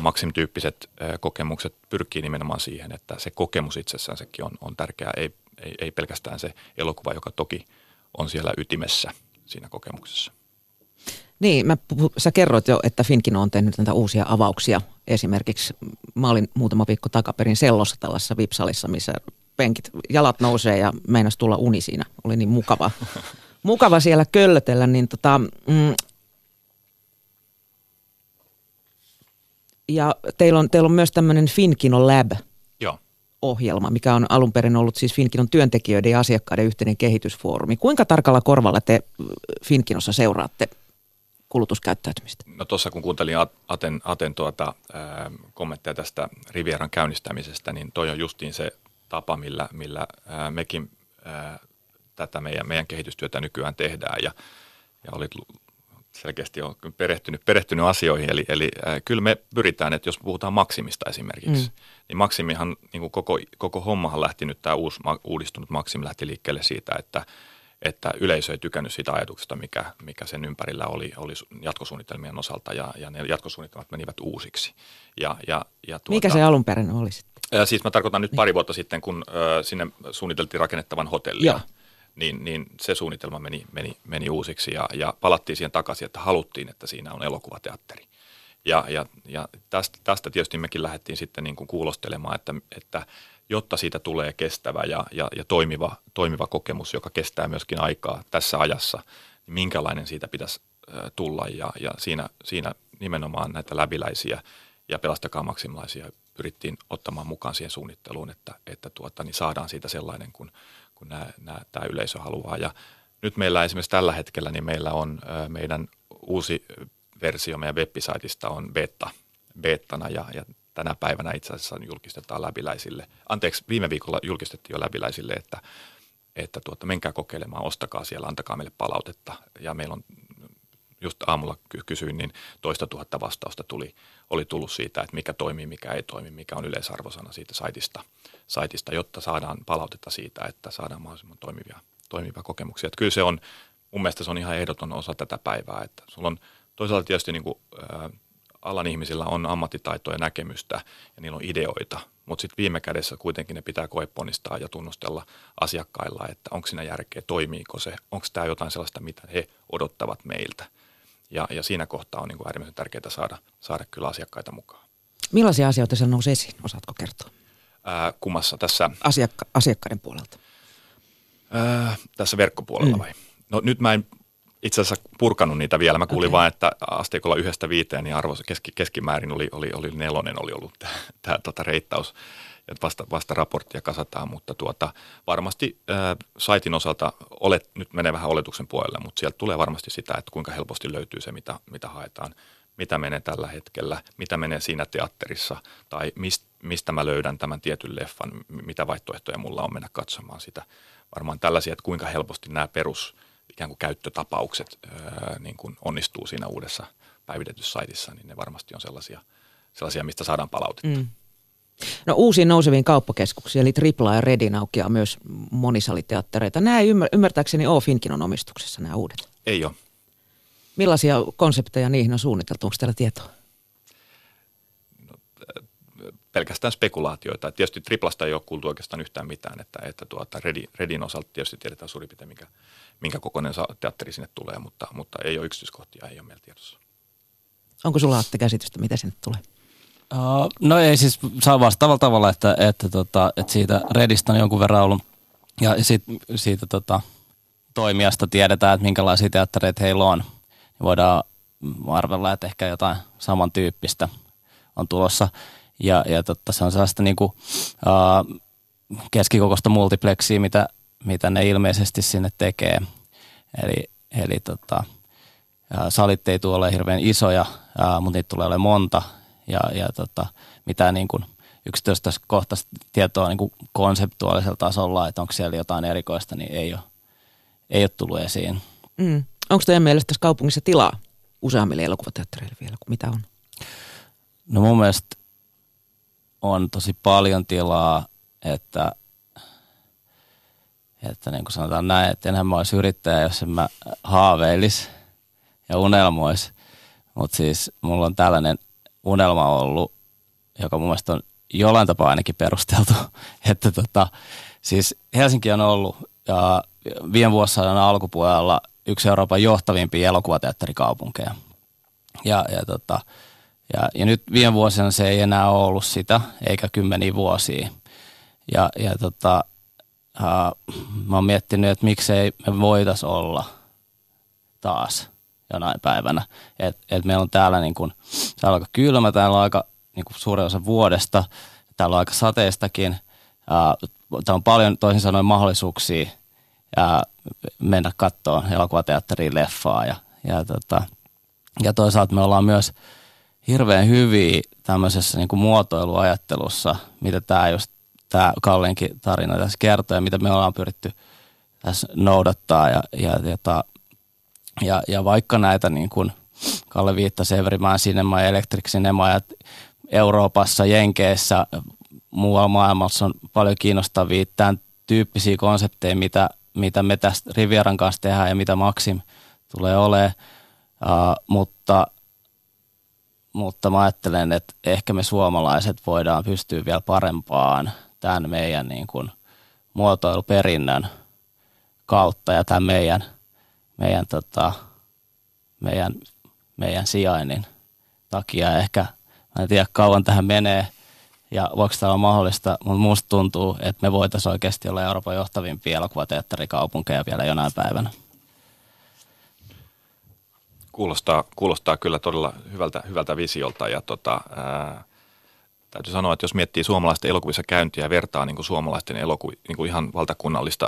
Maxim-tyyppiset ää, kokemukset pyrkii nimenomaan siihen, että se kokemus itsessään sekin on, on tärkeää, ei, ei, ei pelkästään se elokuva, joka toki on siellä ytimessä siinä kokemuksessa.
Niin, mä, puhu- sä kerroit jo, että Finkin on tehnyt näitä uusia avauksia. Esimerkiksi mä olin muutama viikko takaperin Sellossa tällaisessa vipsalissa, missä penkit, jalat nousee ja meinas tulla uni siinä. Oli niin mukava, *laughs* mukava siellä köllötellä. Niin tota, mm, ja teillä on, teillä on myös tämmöinen Finkino Lab ohjelma, mikä on alun perin ollut siis Finkinon työntekijöiden ja asiakkaiden yhteinen kehitysfoorumi. Kuinka tarkalla korvalla te äh, Finkinossa seuraatte kulutuskäyttäytymistä?
No tuossa kun kuuntelin At- Aten, Aten tuota, ää, kommentteja tästä Rivieran käynnistämisestä, niin toi on justiin se tapa, millä, millä ää, mekin ää, tätä meidän, meidän kehitystyötä nykyään tehdään ja, ja olit selkeästi on perehtynyt, perehtynyt asioihin. Eli, eli ää, kyllä me pyritään, että jos puhutaan Maksimista esimerkiksi, mm. niin Maksimihan, niin kuin koko, koko hommahan lähti nyt, tämä uusi, ma- uudistunut Maksim lähti liikkeelle siitä, että että yleisö ei tykännyt siitä ajatuksesta, mikä, mikä sen ympärillä oli, oli su- jatkosuunnitelmien osalta ja, ja ne jatkosuunnitelmat menivät uusiksi. Ja, ja, ja tuota,
Mikä se alun perin oli sitten?
Ää, Siis mä tarkoitan nyt pari vuotta sitten, kun ö, sinne suunniteltiin rakennettavan hotellia,
Joo.
Niin, niin se suunnitelma meni, meni, meni uusiksi ja, ja palattiin siihen takaisin, että haluttiin, että siinä on elokuvateatteri. Ja, ja, ja tästä, tästä tietysti mekin lähdettiin sitten niin kuin kuulostelemaan, että, että jotta siitä tulee kestävä ja, ja, ja toimiva, toimiva kokemus, joka kestää myöskin aikaa tässä ajassa, niin minkälainen siitä pitäisi tulla. Ja, ja siinä, siinä nimenomaan näitä läbiläisiä ja pelastakaa maksimilaisia pyrittiin ottamaan mukaan siihen suunnitteluun, että, että tuota, niin saadaan siitä sellainen, kun, kun nämä, nämä, tämä yleisö haluaa. Ja nyt meillä esimerkiksi tällä hetkellä, niin meillä on meidän uusi versio meidän webbisaitista on beta, beettana ja, ja tänä päivänä itse asiassa julkistetaan läbiläisille. Anteeksi, viime viikolla julkistettiin jo läbiläisille, että, että tuota, menkää kokeilemaan, ostakaa siellä, antakaa meille palautetta. Ja meillä on just aamulla ky- kysyin, niin toista tuhatta vastausta tuli, oli tullut siitä, että mikä toimii, mikä ei toimi, mikä on yleisarvosana siitä saitista, saitista jotta saadaan palautetta siitä, että saadaan mahdollisimman toimivia, toimivia kokemuksia. Että kyllä se on, mun mielestä se on ihan ehdoton osa tätä päivää, että sulla on toisaalta tietysti niin kuin, ää, alan ihmisillä on ammattitaitoa ja näkemystä ja niillä on ideoita, mutta sitten viime kädessä kuitenkin ne pitää koeponnistaa ja tunnustella asiakkailla, että onko siinä järkeä, toimiiko se, onko tämä jotain sellaista, mitä he odottavat meiltä. Ja, ja siinä kohtaa on niin kuin äärimmäisen tärkeää saada, saada kyllä asiakkaita mukaan.
Millaisia asioita siellä nousi esiin? Osaatko kertoa?
Ää, kummassa tässä,
Asiakka- asiakkaiden puolelta.
ää, tässä verkkopuolella
Mm.
vai? No nyt mä en itse asiassa purkanut niitä vielä. Mä kuulin okay. vaan, että asteikolla yhdestä viiteen, niin arvo keski, keskimäärin oli, oli, oli nelonen oli ollut tämä tota reittaus. Ja vasta, vasta raporttia kasataan, mutta tuota, varmasti ää, saitin osalta olet, nyt menee vähän oletuksen puolelle, mutta sieltä tulee varmasti sitä, että kuinka helposti löytyy se, mitä, mitä haetaan, mitä menee tällä hetkellä, mitä menee siinä teatterissa tai mist, mistä mä löydän tämän tietyn leffan, mitä vaihtoehtoja mulla on mennä katsomaan sitä. Varmaan tällaisia, että kuinka helposti nämä perus ikään kuin käyttötapaukset ää, niin kuin onnistuu siinä uudessa päivitetyssä saitissa, niin ne varmasti on sellaisia, sellaisia mistä saadaan palautetta.
Mm. No uusiin nouseviin kauppakeskuksiin, eli Tripla ja Redin aukeaa myös monisaliteattereita. Nämä ei ymmär- ymmärtääkseni ole Finkinon omistuksessa nämä uudet.
Ei ole.
Millaisia konsepteja niihin on suunniteltu? Onko teillä tietoa?
pelkästään spekulaatioita. Et tietysti triplasta ei ole kuultu oikeastaan yhtään mitään, että, että tuota Redin, Redin osalta tietysti tiedetään suurin piirtein, minkä, minkä kokoinen teatteri sinne tulee, mutta, mutta ei ole yksityiskohtia, ei ole meillä tiedossa.
Onko sulla Atte käsitystä, mitä sinne tulee?
Uh, no ei siis saa vastaavalla tavalla, että, että, tota, että siitä Redistä on jonkun verran ollut ja sit, siitä tota, toimijasta tiedetään, että minkälaisia teattereita heillä on. Niin voidaan arvella, että ehkä jotain samantyyppistä on tulossa. Ja, ja totta, se on sellaista niin kuin, uh, keskikokoista multiplexia, mitä, mitä ne ilmeisesti sinne tekee. Eli, eli tota, ja salit ei tule ole hirveän isoja, ää, mutta niitä tulee olemaan monta. Ja, ja tota, mitään niin kuin yksityiskohtaista tietoa niin kuin konseptuaalisella tasolla, että onko siellä jotain erikoista, niin ei ole, ei ole tullut esiin.
Mm. Onko teidän mielestä tässä kaupungissa tilaa useammille elokuvateattereille vielä kuin mitä on?
No mun mielestä on tosi paljon tilaa, että että niin kuin sanotaan näin, että enhän mä olisi yrittäjä, jos en mä haaveilis ja unelmois. Mutta siis mulla on tällainen unelma ollut, joka mun mielestä on jollain tapaa ainakin perusteltu, *laughs* että tota, siis Helsinki on ollut ja viime vuosisadan alkupuolella yksi Euroopan johtavimpia elokuvateatterikaupunkeja. Ja, ja, tota, ja, ja nyt viime vuosina se ei enää ollut sitä, eikä kymmeniä vuosia. Ja, ja tota, uh, mä oon miettinyt, että miksei me voitais olla taas jonain päivänä. Että et meillä on täällä, niin kun, täällä on aika kylmä, täällä on aika niin kuin suurin osa vuodesta, täällä on aika sateistakin. Uh, täällä on paljon toisin sanoen mahdollisuuksia ja mennä katsoa elokuvateatteriin leffaa ja, ja, tota, ja toisaalta me ollaan myös hirveän hyviä tämmöisessä niin kuin muotoiluajattelussa, mitä tämä just tämä Kallinkin tarina tässä kertoo ja mitä me ollaan pyritty tässä noudattaa ja, ja, ja, ja, ja vaikka näitä niin kuin Kalle viittasi Everyman Cinema ja Electric Cinema ja Euroopassa, Jenkeissä, muualla maailmassa on paljon kiinnostavia tämän tyyppisiä konsepteja, mitä, mitä me tästä Rivieran kanssa tehdään ja mitä Maxim tulee olemaan. Uh, mutta, mutta mä ajattelen, että ehkä me suomalaiset voidaan pystyä vielä parempaan tämän meidän niin kuin muotoiluperinnön kautta ja tämän meidän, meidän, tota, meidän, meidän sijainnin takia. Ehkä mä en tiedä kauan tähän menee ja voiko tämä olla mahdollista, mutta musta tuntuu, että me voitaisiin oikeasti olla Euroopan johtavimpia elokuvateatterikaupunkeja vielä jonain päivänä.
Kuulostaa, kuulostaa kyllä todella hyvältä, hyvältä visiolta ja tota, ää, täytyy sanoa, että jos miettii suomalaisten elokuvissa käyntiä ja vertaa niin kuin suomalaisten eloku, niin kuin ihan valtakunnallista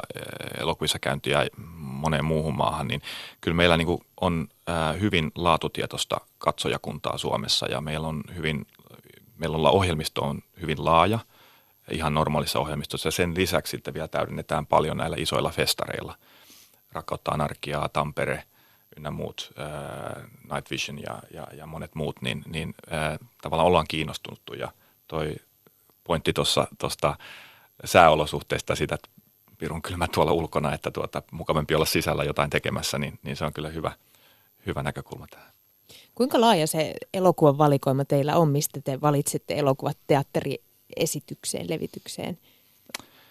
elokuvissa käyntiä moneen muuhun maahan, niin kyllä meillä niin kuin on hyvin laatutietoista katsojakuntaa Suomessa ja meillä on hyvin, meillä on ohjelmisto on hyvin laaja ihan normaalissa ohjelmistossa ja sen lisäksi sitten vielä täydennetään paljon näillä isoilla festareilla. Rakkautta anarkiaa, Tampere – ynnä muut, äh, Night Vision ja, ja, ja monet muut, niin, niin äh, tavallaan ollaan kiinnostunuttu ja toi pointti tuosta sääolosuhteista sitä, että pirun kylmä tuolla ulkona, että tuota, mukavampi olla sisällä jotain tekemässä, niin, niin se on kyllä hyvä, hyvä näkökulma tähän.
Kuinka laaja se elokuvan valikoima teillä on, mistä te valitsette elokuvat teatteriesitykseen, levitykseen?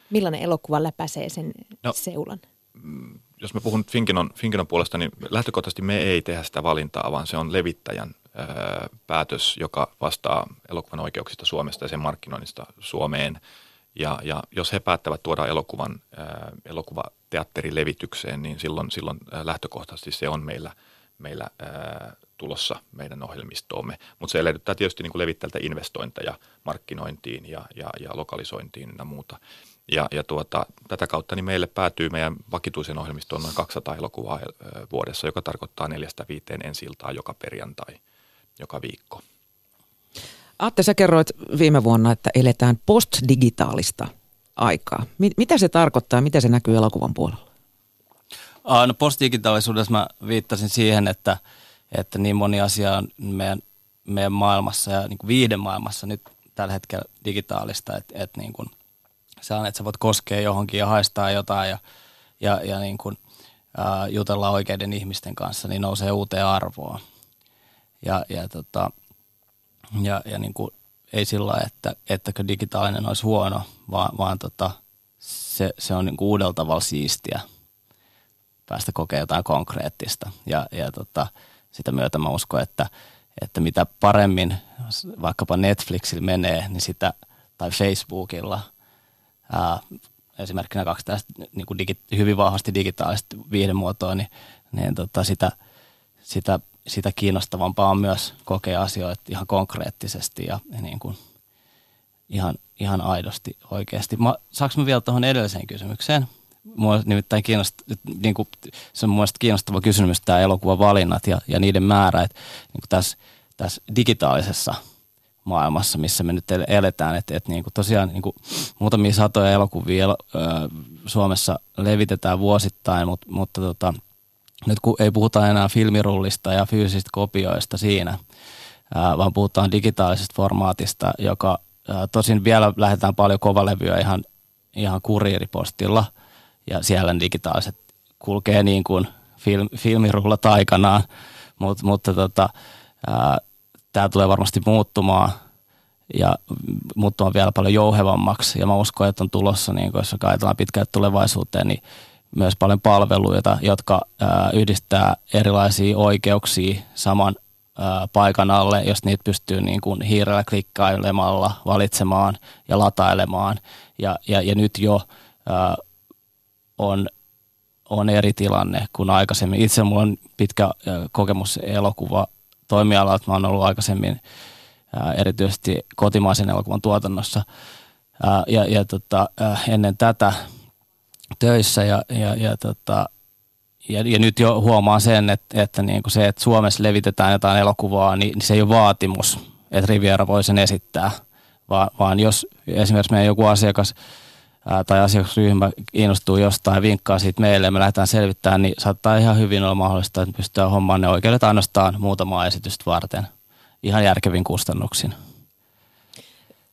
Millainen elokuva läpäisee sen no, seulan?
Mm, jos mä puhun Finkinon, Finkinon puolesta, niin lähtökohtaisesti me ei tehdä sitä valintaa, vaan se on levittäjän päätös, joka vastaa elokuvan oikeuksista Suomesta ja sen markkinoinnista Suomeen. Ja, ja jos he päättävät tuoda elokuvan elokuvateatterin levitykseen, niin silloin, silloin lähtökohtaisesti se on meillä, meillä tulossa meidän ohjelmistoomme. Mutta se edellyttää tietysti niin kuin levittäjältä investointeja markkinointiin ja, ja, ja lokalisointiin ja muuta. Ja, ja tuota, tätä kautta niin meille päätyy meidän vakituisen ohjelmistoon noin 200 elokuvaa vuodessa, joka tarkoittaa neljästä viiteen ensi joka perjantai – joka viikko.
Atte, sä kerroit viime vuonna, että eletään postdigitaalista aikaa. Mitä se tarkoittaa ja miten se näkyy elokuvan puolella?
No postdigitaalisuudessa mä viittasin siihen, että, että niin moni asia on meidän, meidän maailmassa ja niin kuin viiden maailmassa nyt tällä hetkellä digitaalista, että, että niin kuin, se on, että sä voit koskea johonkin ja haistaa jotain ja, ja, ja niin kuin, ää, jutella oikeiden ihmisten kanssa, niin nousee uuteen arvoon. Ja, ja, tota, ja, ja niin kuin, ei sillä että ettäkö digitaalinen olisi huono, vaan, vaan tota, se, se on niin kuin uudella tavalla siistiä päästä kokemaan jotain konkreettista. Ja, ja tota, sitä myötä mä uskon, että, että mitä paremmin vaikkapa Netflixillä menee, niin sitä, tai Facebookilla, ää, esimerkkinä kaksi tästä niin kuin digi, hyvin vahvasti digitaalista viihdemuotoa, niin, niin tota, sitä, sitä sitä kiinnostavampaa on myös kokea asioita ihan konkreettisesti ja niin kuin ihan, ihan aidosti oikeasti. Mä, saanko mä vielä tuohon edelliseen kysymykseen? Mua nimittäin kiinnost, niin kuin, se on mielestäni kiinnostava kysymys tämä elokuvan valinnat ja, ja niiden määrä, että niin kuin tässä, tässä digitaalisessa maailmassa, missä me nyt eletään, että, että niin kuin tosiaan niin kuin muutamia satoja elokuvia el, Suomessa levitetään vuosittain, mutta, mutta tota, nyt kun ei puhuta enää filmirullista ja fyysisistä kopioista siinä, vaan puhutaan digitaalisesta formaatista, joka tosin vielä lähdetään paljon kovalevyä ihan, ihan kuriiripostilla. Ja siellä digitaaliset kulkee niin kuin film, filmirullat aikanaan, Mut, mutta tota, tämä tulee varmasti muuttumaan ja muuttumaan vielä paljon jouhevammaksi. Ja mä uskon, että on tulossa, niin kun jos ajatellaan pitkään tulevaisuuteen, niin myös paljon palveluita, jotka ää, yhdistää erilaisia oikeuksia saman paikan alle, jos niitä pystyy niin kuin hiirellä klikkailemalla valitsemaan ja latailemaan. Ja, ja, ja nyt jo on, on eri tilanne kuin aikaisemmin. Itse minulla on pitkä kokemus elokuva toimialalta. Mä oon ollut aikaisemmin erityisesti kotimaisen elokuvan tuotannossa. Ja ja tota, ennen tätä töissä ja, ja, ja, tota, ja, ja nyt jo huomaa sen, että, että niin kuin se, että Suomessa levitetään jotain elokuvaa, niin, niin se ei ole vaatimus, että Riviera voi sen esittää, vaan, vaan jos esimerkiksi meidän joku asiakas ää, tai asiakasryhmä innostuu jostain ja vinkkaa siitä meille ja me lähdetään selvittämään, niin saattaa ihan hyvin olla mahdollista, että pystytään hommaan ne oikeudet ainoastaan muutamaa esitystä varten ihan järkevin kustannuksin.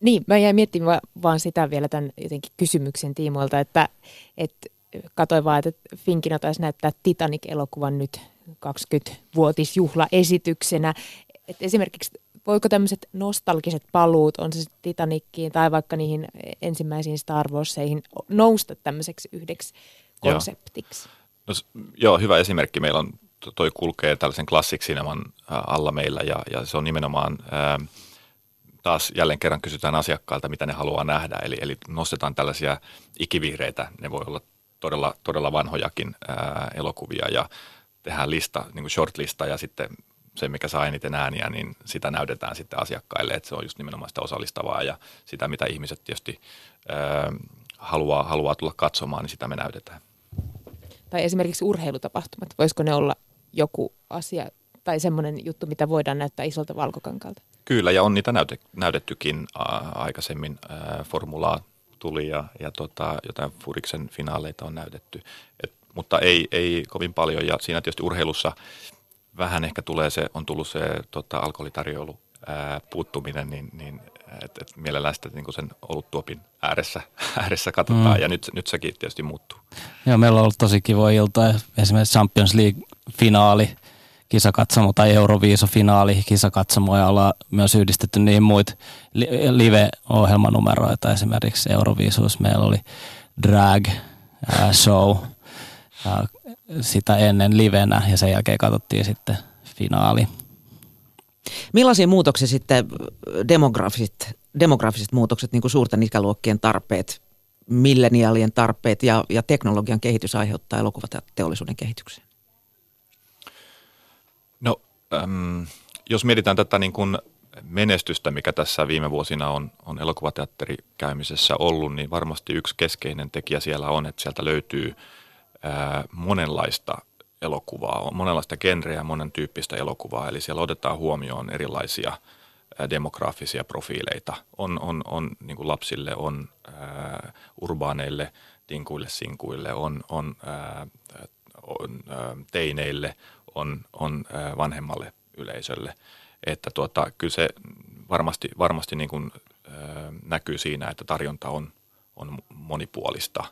Niin, mä jäin miettimään vaan sitä vielä tämän jotenkin kysymyksen tiimoilta, että, että katsoin vaan, että Finkin taisi näyttää Titanic-elokuvan nyt 20-vuotisjuhlaesityksenä. Että esimerkiksi voiko tämmöiset nostalgiset paluut, on se Titanickiin tai vaikka niihin ensimmäisiin Star Warseihin, nousta tämmöiseksi yhdeksi konseptiksi?
Joo. No, joo, hyvä esimerkki. Meillä on, toi kulkee tällaisen Classic Cineman alla meillä ja, ja se on nimenomaan... Ää, taas jälleen kerran kysytään asiakkailta, mitä ne haluaa nähdä. Eli, eli nostetaan tällaisia ikivihreitä, ne voi olla todella, todella vanhojakin ää, elokuvia ja tehdään lista, niin kuin shortlista ja sitten se, mikä saa eniten ääniä, niin sitä näytetään sitten asiakkaille, että se on just nimenomaan sitä osallistavaa ja sitä, mitä ihmiset tietysti ää, haluaa, haluaa tulla katsomaan, niin sitä me näytetään.
Tai esimerkiksi urheilutapahtumat, voisiko ne olla joku asia tai semmoinen juttu, mitä voidaan näyttää isolta valkokankalta?
Kyllä, ja on niitä näyte, näytettykin ää, aikaisemmin. Ää, formulaa tuli ja, ja tota, jotain Furiksen finaaleita on näytetty, Et, mutta ei, ei kovin paljon. Ja siinä tietysti urheilussa vähän ehkä tulee se, on tullut se tota, alkoholitarjoulu ää, puuttuminen, niin, niin että et mielellään sitä niin sen oluttuopin ääressä, *laughs* ääressä katsotaan, mm. ja nyt, nyt sekin tietysti muuttuu.
Joo, meillä on ollut tosi kiva ilta, esimerkiksi Champions League-finaali, kisakatsomo tai Euroviisofinaali kisakatsomoja ollaan myös yhdistetty niin muita live-ohjelmanumeroita. Esimerkiksi Euroviisuus meillä oli drag show sitä ennen livenä ja sen jälkeen katsottiin sitten finaali.
Millaisia muutoksia sitten demografiset, demografiset muutokset, niin kuin suurten ikäluokkien tarpeet, milleniaalien tarpeet ja, ja teknologian kehitys aiheuttaa elokuvateollisuuden kehitykseen?
Äm, jos mietitään tätä niin kuin menestystä, mikä tässä viime vuosina on, on elokuvateatteri käymisessä ollut, niin varmasti yksi keskeinen tekijä siellä on, että sieltä löytyy ää, monenlaista elokuvaa, on monenlaista genreä, monen tyyppistä elokuvaa, eli siellä otetaan huomioon erilaisia ää, demografisia profiileita. On, on, on niin kuin lapsille, on ää, urbaaneille, tinkuille, sinkuille, on, on, ää, on ää, teineille, on, on vanhemmalle yleisölle. Että tuota, kyllä se varmasti, varmasti niin kuin, näkyy siinä, että tarjonta on, on monipuolista.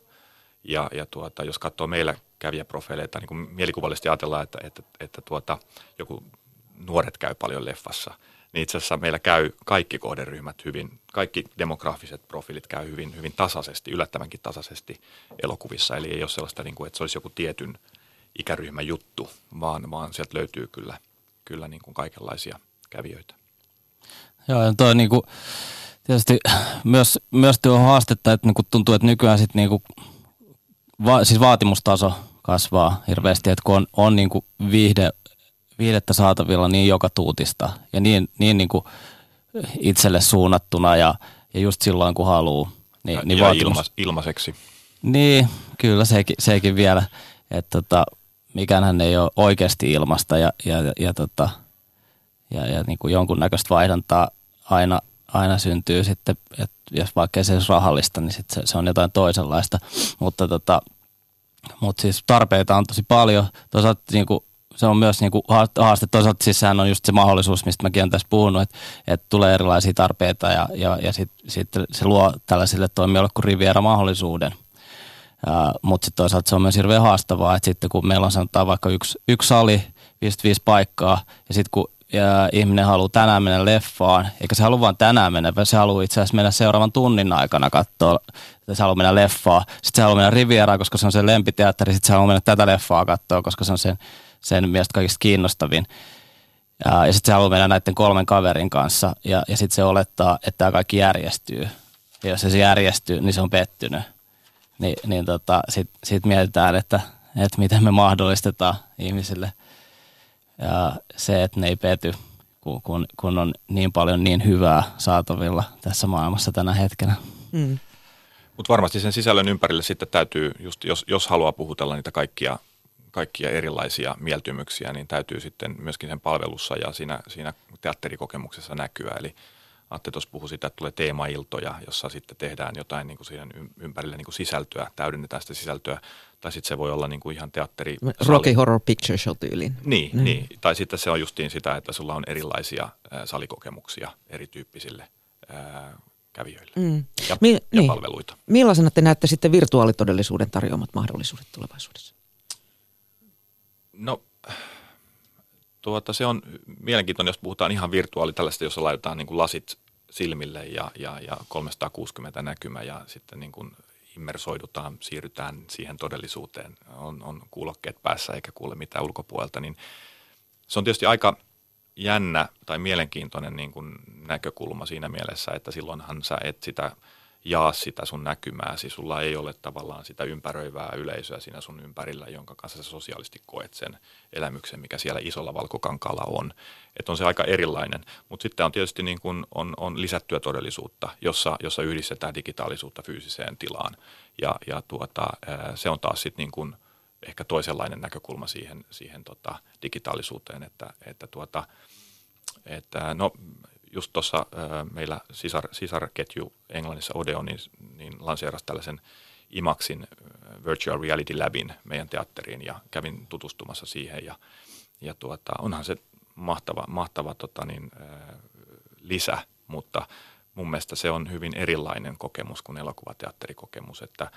Ja, ja tuota, jos katsoo meillä kävijäprofiileita, niin kuin mielikuvallisesti ajatellaan, että, että, että tuota, joku nuoret käy paljon leffassa, niin itse asiassa meillä käy kaikki kohderyhmät hyvin, kaikki demograafiset profiilit käy hyvin, hyvin tasaisesti, yllättävänkin tasaisesti elokuvissa. Eli ei ole sellaista, niin kuin, että se olisi joku tietyn ikäryhmän juttu, vaan, vaan sieltä löytyy kyllä, kyllä niin kuin kaikenlaisia kävijöitä.
Joo, ja toi niin kuin, tietysti myös, myös tuo haastetta, että niin kuin tuntuu, että nykyään sit niin kuin, va, siis vaatimustaso kasvaa hirveästi, että kun on, on niin kuin viihde, viihdettä saatavilla niin joka tuutista ja niin, niin, niin kuin itselle suunnattuna ja, ja just silloin kun haluaa. Niin,
ja,
niin
ja vaatimus... ilma, ilmaiseksi.
Niin, kyllä sekin, sekin vielä. Että tota, mikään ei ole oikeasti ilmasta ja, ja, ja, ja, tota, ja, ja niin kuin jonkunnäköistä vaihdantaa aina, aina syntyy sitten, että jos vaikka se rahallista, niin sit se, se on jotain toisenlaista. Mutta tota, mutta siis tarpeita on tosi paljon. Toisaalta niin kuin, se on myös niin kuin haaste. Toisaalta siis sehän on just se mahdollisuus, mistä mäkin olen tässä puhunut, että, että tulee erilaisia tarpeita ja, ja, ja sitten sit se luo tällaisille toimijoille kuin Riviera mahdollisuuden – Mutta sitten toisaalta se on myös hirveän haastavaa, että sitten kun meillä on sanotaan vaikka yksi, yksi sali, 55 paikkaa, ja sitten kun ja ihminen haluaa tänään mennä leffaan, eikä se halua vaan tänään mennä, vaan se haluaa itse asiassa mennä seuraavan tunnin aikana katsoa, että se haluaa mennä leffaan. Sitten se haluaa mennä Rivieraan, koska se on sen lempiteatteri, sitten se haluaa mennä tätä leffaa katsoa, koska se on sen, sen mielestä kaikista kiinnostavin. Ja, ja sitten se haluaa mennä näiden kolmen kaverin kanssa, ja, ja sitten se olettaa, että tämä kaikki järjestyy. Ja jos se järjestyy, niin se on pettynyt. Ni, niin tota, sitten sit mietitään, että, että miten me mahdollistetaan ihmisille – ja se, että ne ei pety, kun, kun, kun on niin paljon niin hyvää saatavilla tässä maailmassa tänä hetkenä. Mm.
Mutta varmasti sen sisällön ympärille sitten täytyy, just jos, jos haluaa puhutella niitä kaikkia, kaikkia erilaisia mieltymyksiä, niin täytyy sitten myöskin sen palvelussa ja siinä, siinä teatterikokemuksessa näkyä. Eli Atte tuossa puhui sitä, että tulee teemailtoja, jossa sitten tehdään jotain niin kuin siihen ympärille niin kuin sisältöä, täydennetään sitä sisältöä. Tai sitten se voi olla niin kuin ihan teatteri.
Rocky Horror Picture Show tyyliin.
Niin, mm. niin, tai sitten se on justiin sitä, että sulla on erilaisia äh, salikokemuksia erityyppisille äh, kävijöille mm. ja, Mi- ja niin. palveluita.
Millaisena te näette sitten virtuaalitodellisuuden tarjoamat mahdollisuudet tulevaisuudessa?
No tuota, se on mielenkiintoinen, jos puhutaan ihan virtuaali tällaista, jossa laitetaan niin kuin lasit silmille ja, ja, ja 360 näkymä ja sitten niin kuin immersoidutaan, siirrytään siihen todellisuuteen, on, on kuulokkeet päässä eikä kuule mitään ulkopuolelta, niin se on tietysti aika jännä tai mielenkiintoinen niin kuin näkökulma siinä mielessä, että silloinhan sä et sitä jaa sitä sun näkymääsi. Sulla ei ole tavallaan sitä ympäröivää yleisöä siinä sun ympärillä, jonka kanssa sä sosiaalisesti koet sen elämyksen, mikä siellä isolla valkokankalla on. Että on se aika erilainen. Mutta sitten on tietysti niin kun on, on lisättyä todellisuutta, jossa, jossa yhdistetään digitaalisuutta fyysiseen tilaan. Ja, ja tuota, se on taas sitten niin kun ehkä toisenlainen näkökulma siihen, siihen tota digitaalisuuteen, että, että, tuota, että no, just tuossa meillä sisar, sisarketju Englannissa Odeo niin, niin lanseerasi tällaisen IMAXin Virtual Reality Labin meidän teatteriin ja kävin tutustumassa siihen ja, ja tuota, onhan se mahtava, mahtava tota niin, lisä, mutta mun mielestä se on hyvin erilainen kokemus kuin elokuvateatterikokemus, että,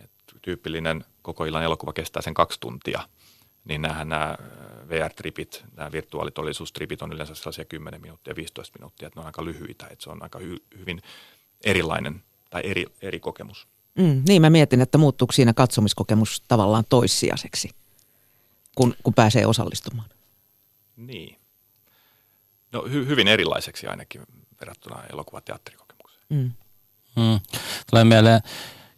että tyypillinen koko illan elokuva kestää sen kaksi tuntia – niin näähän nämä VR-tripit, nämä virtuaalitodellisuustripit on yleensä sellaisia 10 minuuttia, 15 minuuttia, että ne on aika lyhyitä, että se on aika hy- hyvin erilainen tai eri, eri kokemus.
Mm, niin mä mietin, että muuttuuko siinä katsomiskokemus tavallaan toissijaiseksi, kun, kun pääsee osallistumaan.
Niin. No hy- hyvin erilaiseksi ainakin verrattuna elokuvateatterikokemukseen. Mm.
Mm. Tulee mieleen,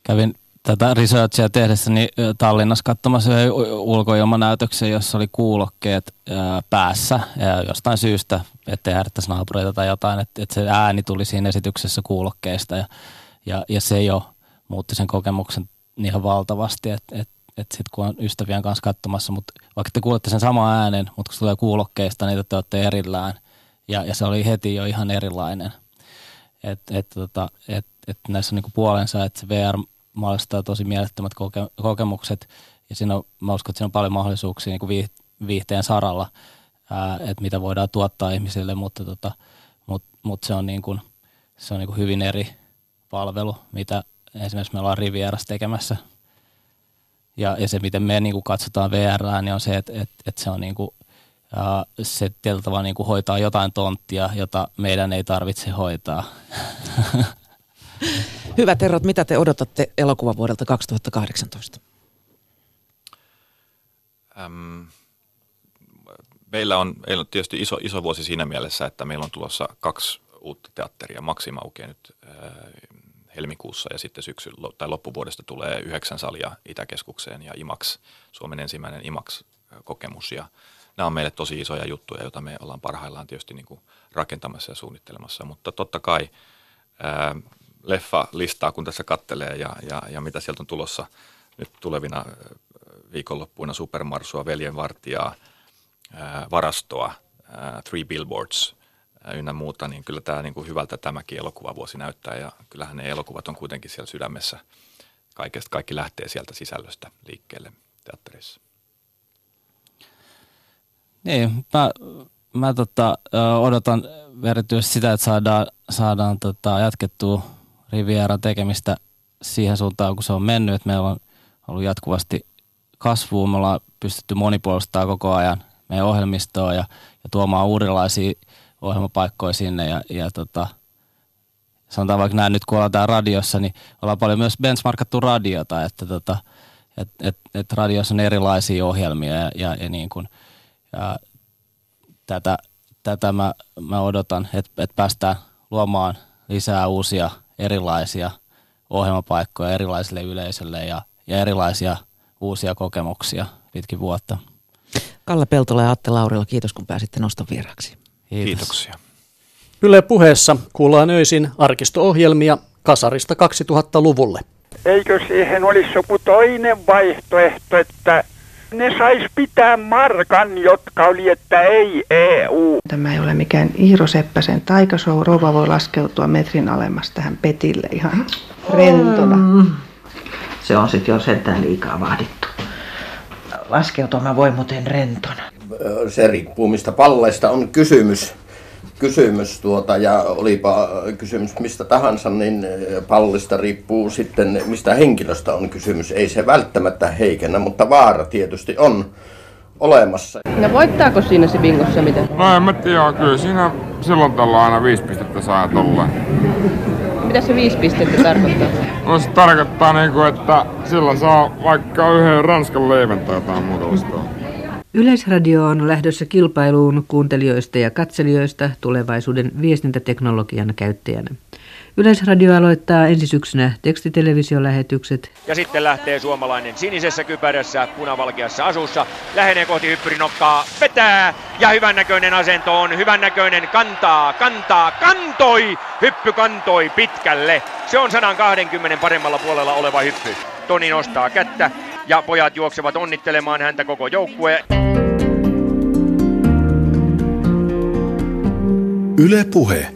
kävin tätä researchia tehdessä niin Tallinnassa katsomassa yhden ulkoilmanäytöksen, jossa oli kuulokkeet ää, päässä ja jostain syystä, ettei äärittäisi naapureita tai jotain, että, että se ääni tuli siinä esityksessä kuulokkeista ja, ja, ja se jo muutti sen kokemuksen ihan valtavasti, että, että, että sitten kun on ystävien kanssa katsomassa, mutta vaikka te kuulette sen saman äänen, mutta kun se tulee kuulokkeista, niin te olette erillään ja, ja se oli heti jo ihan erilainen. Että et, tota, et, et näissä on niinku puolensa, että se VR mahdollistaa tosi mielettömät koke- kokemukset ja siinä on, mä uskon, että siinä on paljon mahdollisuuksia niin kuin viihteen saralla, että mitä voidaan tuottaa ihmisille, mutta tota, mut, mut se on, niin kuin, se on niin kuin hyvin eri palvelu, mitä esimerkiksi me ollaan Rivieras tekemässä. Ja, ja se, miten me niin kuin katsotaan VR, niin on se, että, että, että se on niin kuin, ja se tietyllä tavalla niin kuin hoitaa jotain tonttia, jota meidän ei tarvitse hoitaa. *laughs*
Hyvät herrat, mitä te odotatte elokuvavuodelta 2018? Ähm,
meillä, on, meillä on tietysti iso, iso vuosi siinä mielessä, että meillä on tulossa kaksi uutta teatteria. Maxima aukeaa nyt äh, helmikuussa ja sitten syksy tai loppuvuodesta tulee yhdeksän salia Itäkeskukseen ja IMAX, Suomen ensimmäinen IMAX-kokemus. Ja nämä on meille tosi isoja juttuja, joita me ollaan parhaillaan tietysti niin kuin rakentamassa ja suunnittelemassa, mutta totta kai ää, leffa-listaa, kun tässä kattelee ja, ja, ja mitä sieltä on tulossa nyt tulevina viikonloppuina Supermarsua, Veljenvartijaa, Varastoa, Three Billboards ynnä muuta, niin kyllä tämä niin kuin hyvältä tämäkin elokuvavuosi näyttää ja kyllähän ne elokuvat on kuitenkin siellä sydämessä. Kaikesta, kaikki lähtee sieltä sisällöstä liikkeelle teatterissa.
Niin, mä, mä tota, odotan erityisesti sitä, että saadaan, saadaan tota, jatkettua Riviera tekemistä siihen suuntaan, kun se on mennyt. Että meillä on ollut jatkuvasti kasvuun. Me ollaan pystytty monipuolistamaan koko ajan meidän ohjelmistoa ja, ja tuomaan uudenlaisia ohjelmapaikkoja sinne ja, ja tota, sanotaan vaikka näin nyt kun ollaan täällä radiossa, niin ollaan paljon myös benchmarkattu radiota, että tota, et, et, et radiossa on erilaisia ohjelmia ja, ja, ja, niin kuin, ja tätä, tätä mä, mä odotan, että, että päästään luomaan lisää uusia erilaisia ohjelmapaikkoja erilaisille yleisölle ja, ja erilaisia uusia kokemuksia pitkin vuotta.
Kalle Peltola ja Atte Laurila, kiitos kun pääsitte noston vieraksi.
Kiitos. Kiitoksia.
Yle puheessa kuullaan öisin arkisto-ohjelmia kasarista 2000-luvulle.
Eikö siihen olisi joku toinen vaihtoehto, että ne sais pitää markan, jotka oli, että ei EU.
Tämä ei ole mikään Iiro Seppäsen taikashow. Rouva voi laskeutua metrin alemmas tähän petille ihan rentona. Mm.
Se on sitten jo sentään liikaa vaadittu. Laskeutua mä voin muuten rentona.
Se riippuu mistä palleista on kysymys kysymys tuota, ja olipa kysymys mistä tahansa, niin pallista riippuu sitten mistä henkilöstä on kysymys. Ei se välttämättä heikennä, mutta vaara tietysti on olemassa.
No voittaako siinä se bingossa miten?
No en mä tiedä, kyllä siinä silloin tällä aina viisi pistettä saa tolleen.
Mitä se viisi pistettä tarkoittaa?
No se tarkoittaa niinku, että silloin saa vaikka yhden ranskan leivän tai jotain muuta vastaan.
Yleisradio on lähdössä kilpailuun kuuntelijoista ja katselijoista tulevaisuuden viestintäteknologian käyttäjänä. Yleisradio aloittaa ensi syksynä tekstitelevisiolähetykset.
Ja sitten lähtee suomalainen sinisessä kypärässä, punavalkeassa asussa. Lähenee kohti hyppyrinokkaa, vetää ja hyvännäköinen asento on. Hyvännäköinen kantaa, kantaa, kantoi! Hyppy kantoi pitkälle. Se on 120 paremmalla puolella oleva hyppy. Toni nostaa kättä ja pojat juoksevat onnittelemaan häntä koko joukkue.
Yle Puhe.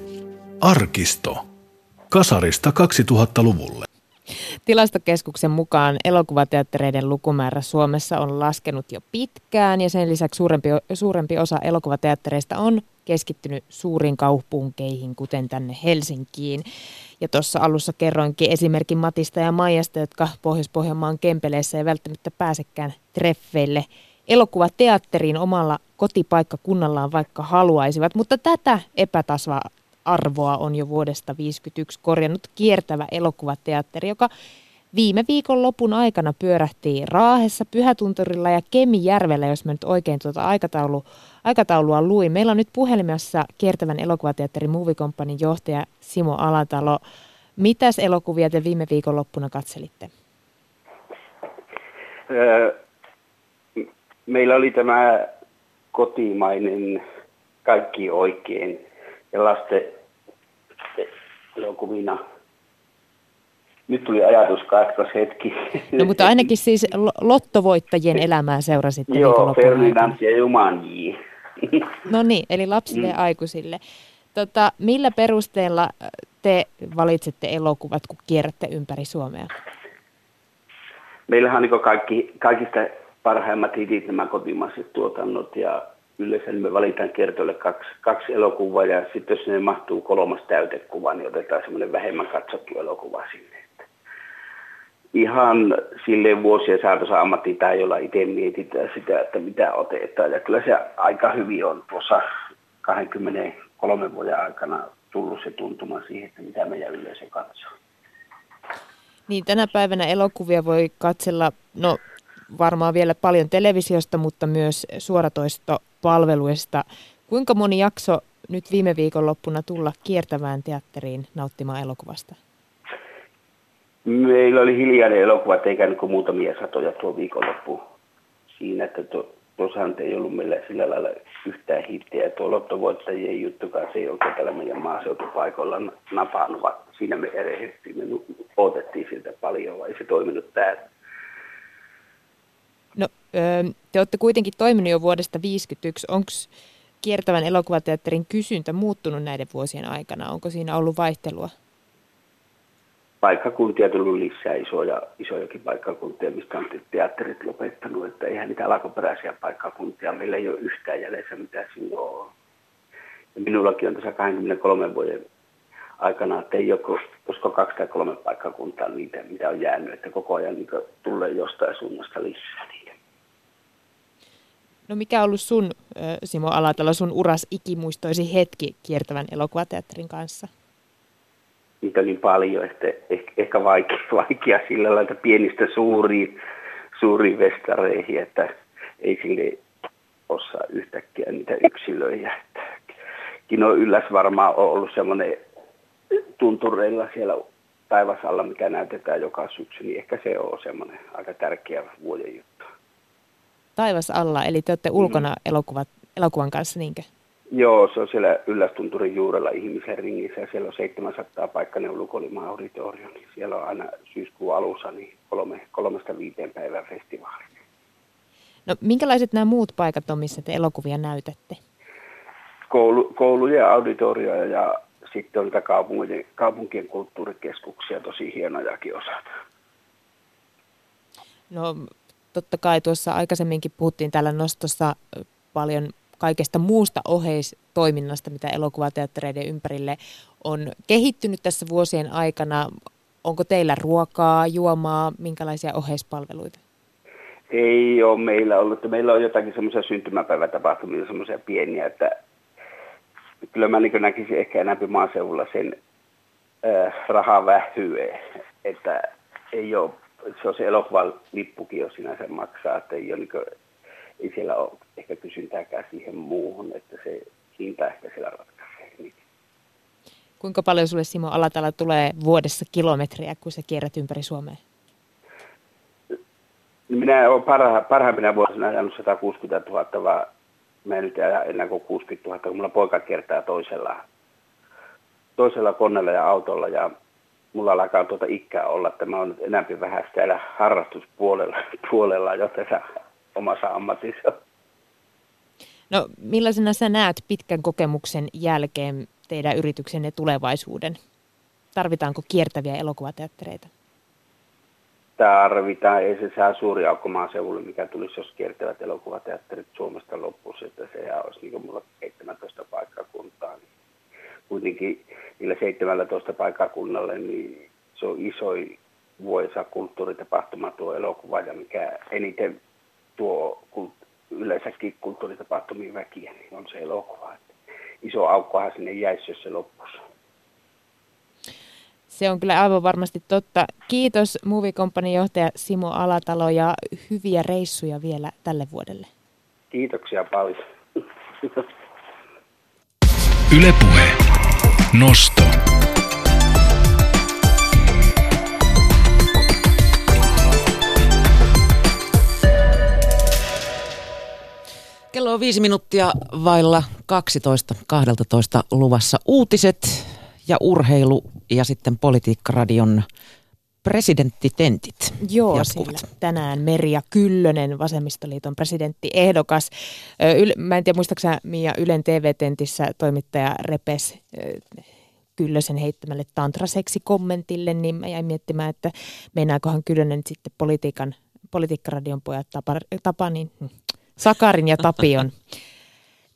Arkisto. Kasarista 2000-luvulle.
Tilastokeskuksen mukaan elokuvateattereiden lukumäärä Suomessa on laskenut jo pitkään ja sen lisäksi suurempi, suurempi osa elokuvateattereista on keskittynyt suuriin kaupunkeihin, kuten tänne Helsinkiin. Ja tuossa alussa kerroinkin esimerkin Matista ja Maijasta, jotka Pohjois-Pohjanmaan kempeleissä ei välttämättä pääsekään treffeille elokuvateatteriin omalla kotipaikkakunnallaan vaikka haluaisivat. Mutta tätä epätasva arvoa on jo vuodesta 1951 korjannut kiertävä elokuvateatteri, joka viime viikon lopun aikana pyörähti Raahessa, Pyhätunturilla ja Kemijärvellä, jos mä nyt oikein tuota aikataulu, aikataulua luin. Meillä on nyt puhelimessa kiertävän elokuvateatterin Movie Companyn johtaja Simo Alatalo. Mitäs elokuvia te viime viikon loppuna katselitte?
Meillä oli tämä kotimainen Kaikki oikein ja lasten elokuvina. Nyt tuli ajatus katkos hetki.
No mutta ainakin siis lottovoittajien elämää seurasitte
Joo, Ferdinand ja Jumanji. *laughs*
No niin, eli lapsille ja aikuisille. Tota, millä perusteella te valitsette elokuvat, kun kierrätte ympäri Suomea?
Meillähän on niin kaikki, kaikista parhaimmat hitit nämä kotimaiset tuotannot ja yleensä me valitaan kertoille kaksi, kaksi elokuvaa ja sitten jos ne mahtuu kolmas täytekuva, niin otetaan semmoinen vähemmän katsottu elokuva sinne. Ihan sille vuosien saatossa ammattitaidolla itse mietitään sitä, että mitä otetaan. Ja kyllä se aika hyvin on tuossa 23 vuoden aikana tullut se tuntuma siihen, että mitä meidän yleisö katsoo.
Niin, tänä päivänä elokuvia voi katsella, no varmaan vielä paljon televisiosta, mutta myös suoratoistopalveluista. Kuinka moni jakso nyt viime viikonloppuna tulla kiertävään teatteriin nauttimaan elokuvasta?
Meillä oli hiljainen elokuva, eikä niin muutamia satoja tuo viikonloppu siinä, että to, tuossahan ei ollut meillä sillä lailla yhtään hittiä. Tuo lottovoittajien juttukaan se ei oikein tällä meidän maaseutupaikoilla napannut, vaan siinä me erehdyttiin, me odotettiin siltä paljon, vai se toiminut täällä.
No, te olette kuitenkin toiminut jo vuodesta 1951. Onko kiertävän elokuvateatterin kysyntä muuttunut näiden vuosien aikana? Onko siinä ollut vaihtelua?
Paikkakuntia tullut lisää isoja, isojakin paikkakuntia, mistä on teatterit lopettanut. Että eihän niitä alkuperäisiä paikkakuntia meillä ei ole yhtään jäljessä, mitä siinä on. Ja minullakin on tässä 23 vuoden aikana, että ei ole koska kaksi tai kolme paikkakuntaa niitä, mitä on jäänyt, että koko ajan niin tulee jostain suunnasta lisää niitä.
No mikä on ollut sun, Simo Alatalo, sun uras ikimuistoisi hetki kiertävän elokuvateatterin kanssa?
Niitä niin paljon, että ehkä vaikea, *laughs* vaikea sillä lailla, että pienistä suuriin, suuriin vestareihin, että ei sille osaa yhtäkkiä niitä yksilöjä. Kino Ylläs varmaan on ollut semmoinen tuntureilla siellä taivasalla, mikä näytetään joka syksy, niin ehkä se on semmoinen aika tärkeä vuoden juttu.
Taivas alla, eli te olette ulkona mm. elokuvat, elokuvan kanssa, niinkö?
Joo, se on siellä Yllästunturin juurella ihmisen ringissä ja siellä on 700 paikkainen ulkolimaa auditorio, niin siellä on aina syyskuun alussa niin kolme, kolmesta viiteen päivän festivaali.
No minkälaiset nämä muut paikat on, missä te elokuvia näytätte?
Koulu, kouluja, auditorioja ja sitten on kaupunkien, kaupunkien kulttuurikeskuksia, tosi hienojakin osata.
No totta kai tuossa aikaisemminkin puhuttiin täällä nostossa paljon kaikesta muusta oheistoiminnasta, mitä elokuvateattereiden ympärille on kehittynyt tässä vuosien aikana. Onko teillä ruokaa, juomaa, minkälaisia oheispalveluita?
Ei ole meillä ollut. Meillä on jotakin semmoisia syntymäpäivätapahtumia, semmoisia pieniä, että kyllä mä niin näkisin ehkä enemmän maaseudulla sen äh, rahaa vähyä, että ei ole, se on se elokuvan lippukin jo sinänsä maksaa, että ei, ole niin kuin, ei siellä ole ehkä kysyntääkään siihen muuhun, että se hinta ehkä siellä ratkaisee. Niin.
Kuinka paljon sulle Simo Alatala tulee vuodessa kilometriä, kun sä kierrät ympäri Suomea?
Minä olen parha, parhaimpina vuosina ajanut 160 000, vaan mä en nyt enää kuin 60 000, kun mulla poika kiertää toisella, toisella koneella ja autolla ja mulla alkaa tuota ikää olla, että mä oon nyt enemmän vähän täällä harrastuspuolella puolella jo tässä omassa ammatissa.
No millaisena sä näet pitkän kokemuksen jälkeen teidän yrityksenne tulevaisuuden? Tarvitaanko kiertäviä elokuvateattereita?
tarvitaan. Ei se saa suuri aukko maaseudulle, mikä tulisi, jos kiertävät elokuvateatterit Suomesta loppuisi, että se olisi niin mulla 17 paikkakuntaa. Niin kuitenkin niillä 17 paikkakunnalle, niin se on iso vuosa kulttuuritapahtuma tuo elokuva, ja mikä eniten tuo yleensäkin kulttuuritapahtumiin väkiä, niin on se elokuva. Että iso aukkohan sinne jäisi, jos se loppuisi.
Se on kyllä aivan varmasti totta. Kiitos Movie Company johtaja Simo Alatalo ja hyviä reissuja vielä tälle vuodelle.
Kiitoksia paljon. *laughs*
Ylepuhe. Nosto.
On viisi minuuttia vailla 12, 12 luvassa uutiset ja urheilu ja sitten Politiikkaradion presidenttitentit
Joo, jatkuvat. Sillä tänään Merja Kyllönen, Vasemmistoliiton presidenttiehdokas. Mä en tiedä, muistaaksä Mia Ylen TV-tentissä toimittaja repes Kyllösen heittämälle tantraseksi-kommentille, niin mä jäin miettimään, että meinaakohan Kyllönen sitten politiikan, politiikkaradion pojat tapa, tapa niin, hm, Sakarin ja Tapion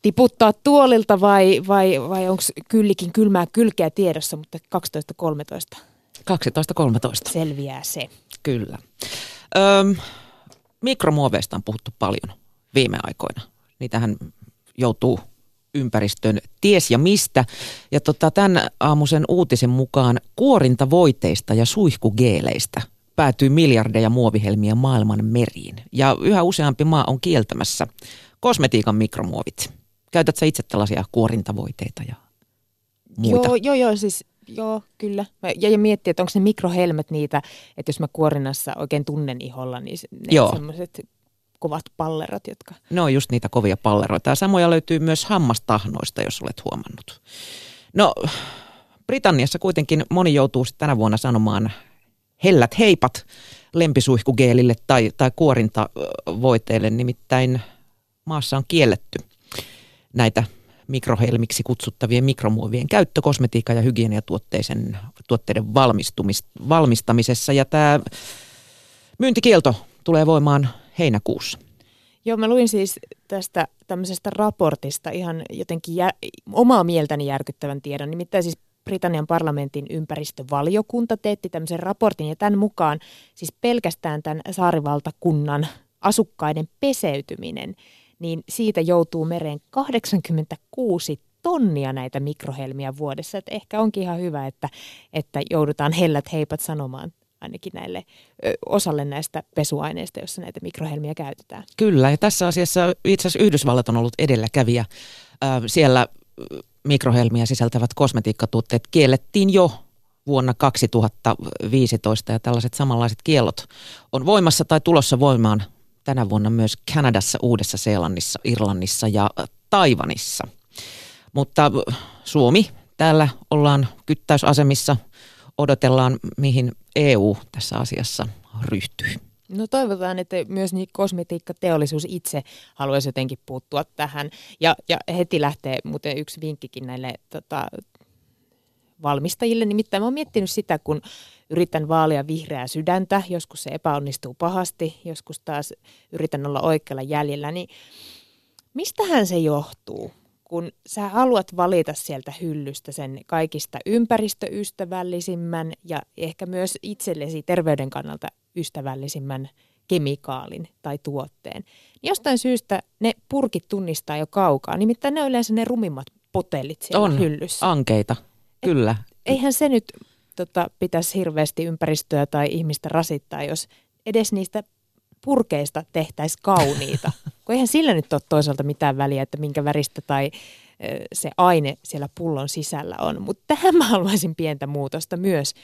tiputtaa tuolilta vai, vai, vai onko kyllikin kylmää kylkeä tiedossa, mutta 12.13.
12.13.
Selviää se.
Kyllä. Öm, mikromuoveista on puhuttu paljon viime aikoina. Niitähän joutuu ympäristön ties ja mistä. Ja tota, tämän aamuisen uutisen mukaan kuorintavoiteista ja suihkugeeleistä päätyy miljardeja muovihelmiä maailman meriin. Ja yhä useampi maa on kieltämässä kosmetiikan mikromuovit. Käytätkö itse tällaisia kuorintavoiteita ja muita?
Joo, joo, joo siis joo, kyllä. Ja, ja miettii, että onko ne mikrohelmet niitä, että jos mä kuorinnassa oikein tunnen iholla, niin ne semmoiset kovat pallerot, jotka...
No on just niitä kovia palleroita. Ja samoja löytyy myös hammastahnoista, jos olet huomannut. No, Britanniassa kuitenkin moni joutuu tänä vuonna sanomaan hellät heipat lempisuihkugeelille tai, tai kuorintavoiteille, nimittäin maassa on kielletty näitä mikrohelmiksi kutsuttavien mikromuovien käyttö kosmetiikan ja hygieniatuotteiden tuotteiden valmistamisessa. Ja tämä myyntikielto tulee voimaan heinäkuussa.
Joo, mä luin siis tästä tämmöisestä raportista ihan jotenkin jä, omaa mieltäni järkyttävän tiedon. Nimittäin siis Britannian parlamentin ympäristövaliokunta teetti tämmöisen raportin ja tämän mukaan siis pelkästään tämän saarivaltakunnan asukkaiden peseytyminen, niin siitä joutuu mereen 86 tonnia näitä mikrohelmiä vuodessa. Että ehkä onkin ihan hyvä, että, että joudutaan hellät heipat sanomaan ainakin näille ö, osalle näistä pesuaineista, jossa näitä mikrohelmiä käytetään.
Kyllä, ja tässä asiassa itse asiassa Yhdysvallat on ollut edelläkävijä. Siellä mikrohelmiä sisältävät kosmetiikkatuotteet kiellettiin jo vuonna 2015 ja tällaiset samanlaiset kiellot on voimassa tai tulossa voimaan tänä vuonna myös Kanadassa, Uudessa-Seelannissa, Irlannissa ja Taivanissa. Mutta Suomi, täällä ollaan kyttäysasemissa, odotellaan mihin EU tässä asiassa ryhtyy.
No toivotaan, että myös niin kosmetiikkateollisuus itse haluaisi jotenkin puuttua tähän. Ja, ja heti lähtee muuten yksi vinkkikin näille tota, valmistajille. Nimittäin mä oon miettinyt sitä, kun yritän vaalia vihreää sydäntä, joskus se epäonnistuu pahasti, joskus taas yritän olla oikealla jäljellä, niin mistähän se johtuu? kun sä haluat valita sieltä hyllystä sen kaikista ympäristöystävällisimmän ja ehkä myös itsellesi terveyden kannalta ystävällisimmän kemikaalin tai tuotteen. Niin jostain syystä ne purkit tunnistaa jo kaukaa. Nimittäin ne on yleensä ne rumimmat potellit siellä
on,
hyllyssä.
ankeita, kyllä. Et,
eihän se nyt tota, pitäisi hirveästi ympäristöä tai ihmistä rasittaa, jos edes niistä purkeista tehtäisiin kauniita. *laughs* Kun eihän sillä nyt ole toisaalta mitään väliä, että minkä väristä tai se aine siellä pullon sisällä on. Mutta tähän mä haluaisin pientä muutosta myös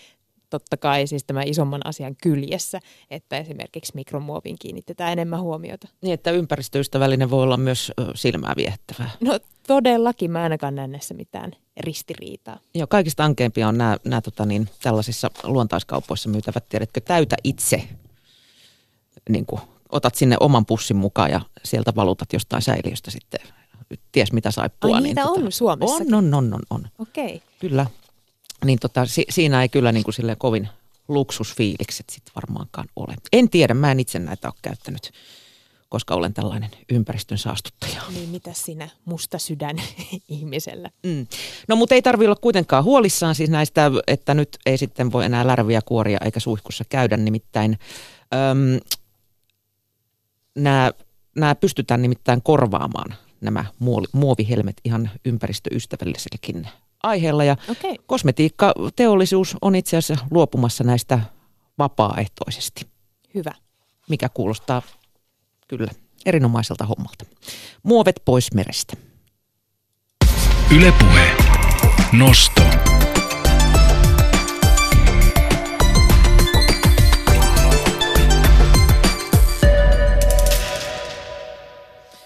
totta kai siis tämän isomman asian kyljessä, että esimerkiksi mikromuoviin kiinnitetään enemmän huomiota.
Niin, että ympäristöystävällinen voi olla myös silmää viettävää.
No todellakin mä ainakaan näe näissä mitään ristiriitaa.
Joo, kaikista ankeimpia on nämä, nämä tota niin, tällaisissa luontaiskaupoissa myytävät, tiedätkö, täytä itse niin kuin, otat sinne oman pussin mukaan ja sieltä valutat jostain säiliöstä sitten ties mitä saippua.
Ai
niin
niitä
tota,
on Suomessa?
On, on, on, on. on.
Okei. Okay.
Kyllä. Niin tota, si, siinä ei kyllä niin kuin kovin luksusfiilikset sitten varmaankaan ole. En tiedä, mä en itse näitä ole käyttänyt, koska olen tällainen ympäristön saastuttaja.
Niin mitä sinä musta sydän *laughs* ihmisellä?
Mm. No mutta ei tarvitse olla kuitenkaan huolissaan siis näistä, että nyt ei sitten voi enää lärviä kuoria eikä suihkussa käydä. Nimittäin öm, nämä, nämä pystytään nimittäin korvaamaan nämä muovihelmet ihan ympäristöystävällisellekin aiheella. Ja okay. kosmetiikkateollisuus on itse asiassa luopumassa näistä vapaaehtoisesti.
Hyvä.
Mikä kuulostaa kyllä erinomaiselta hommalta. Muovet pois merestä.
Ylepuhe. Nosto.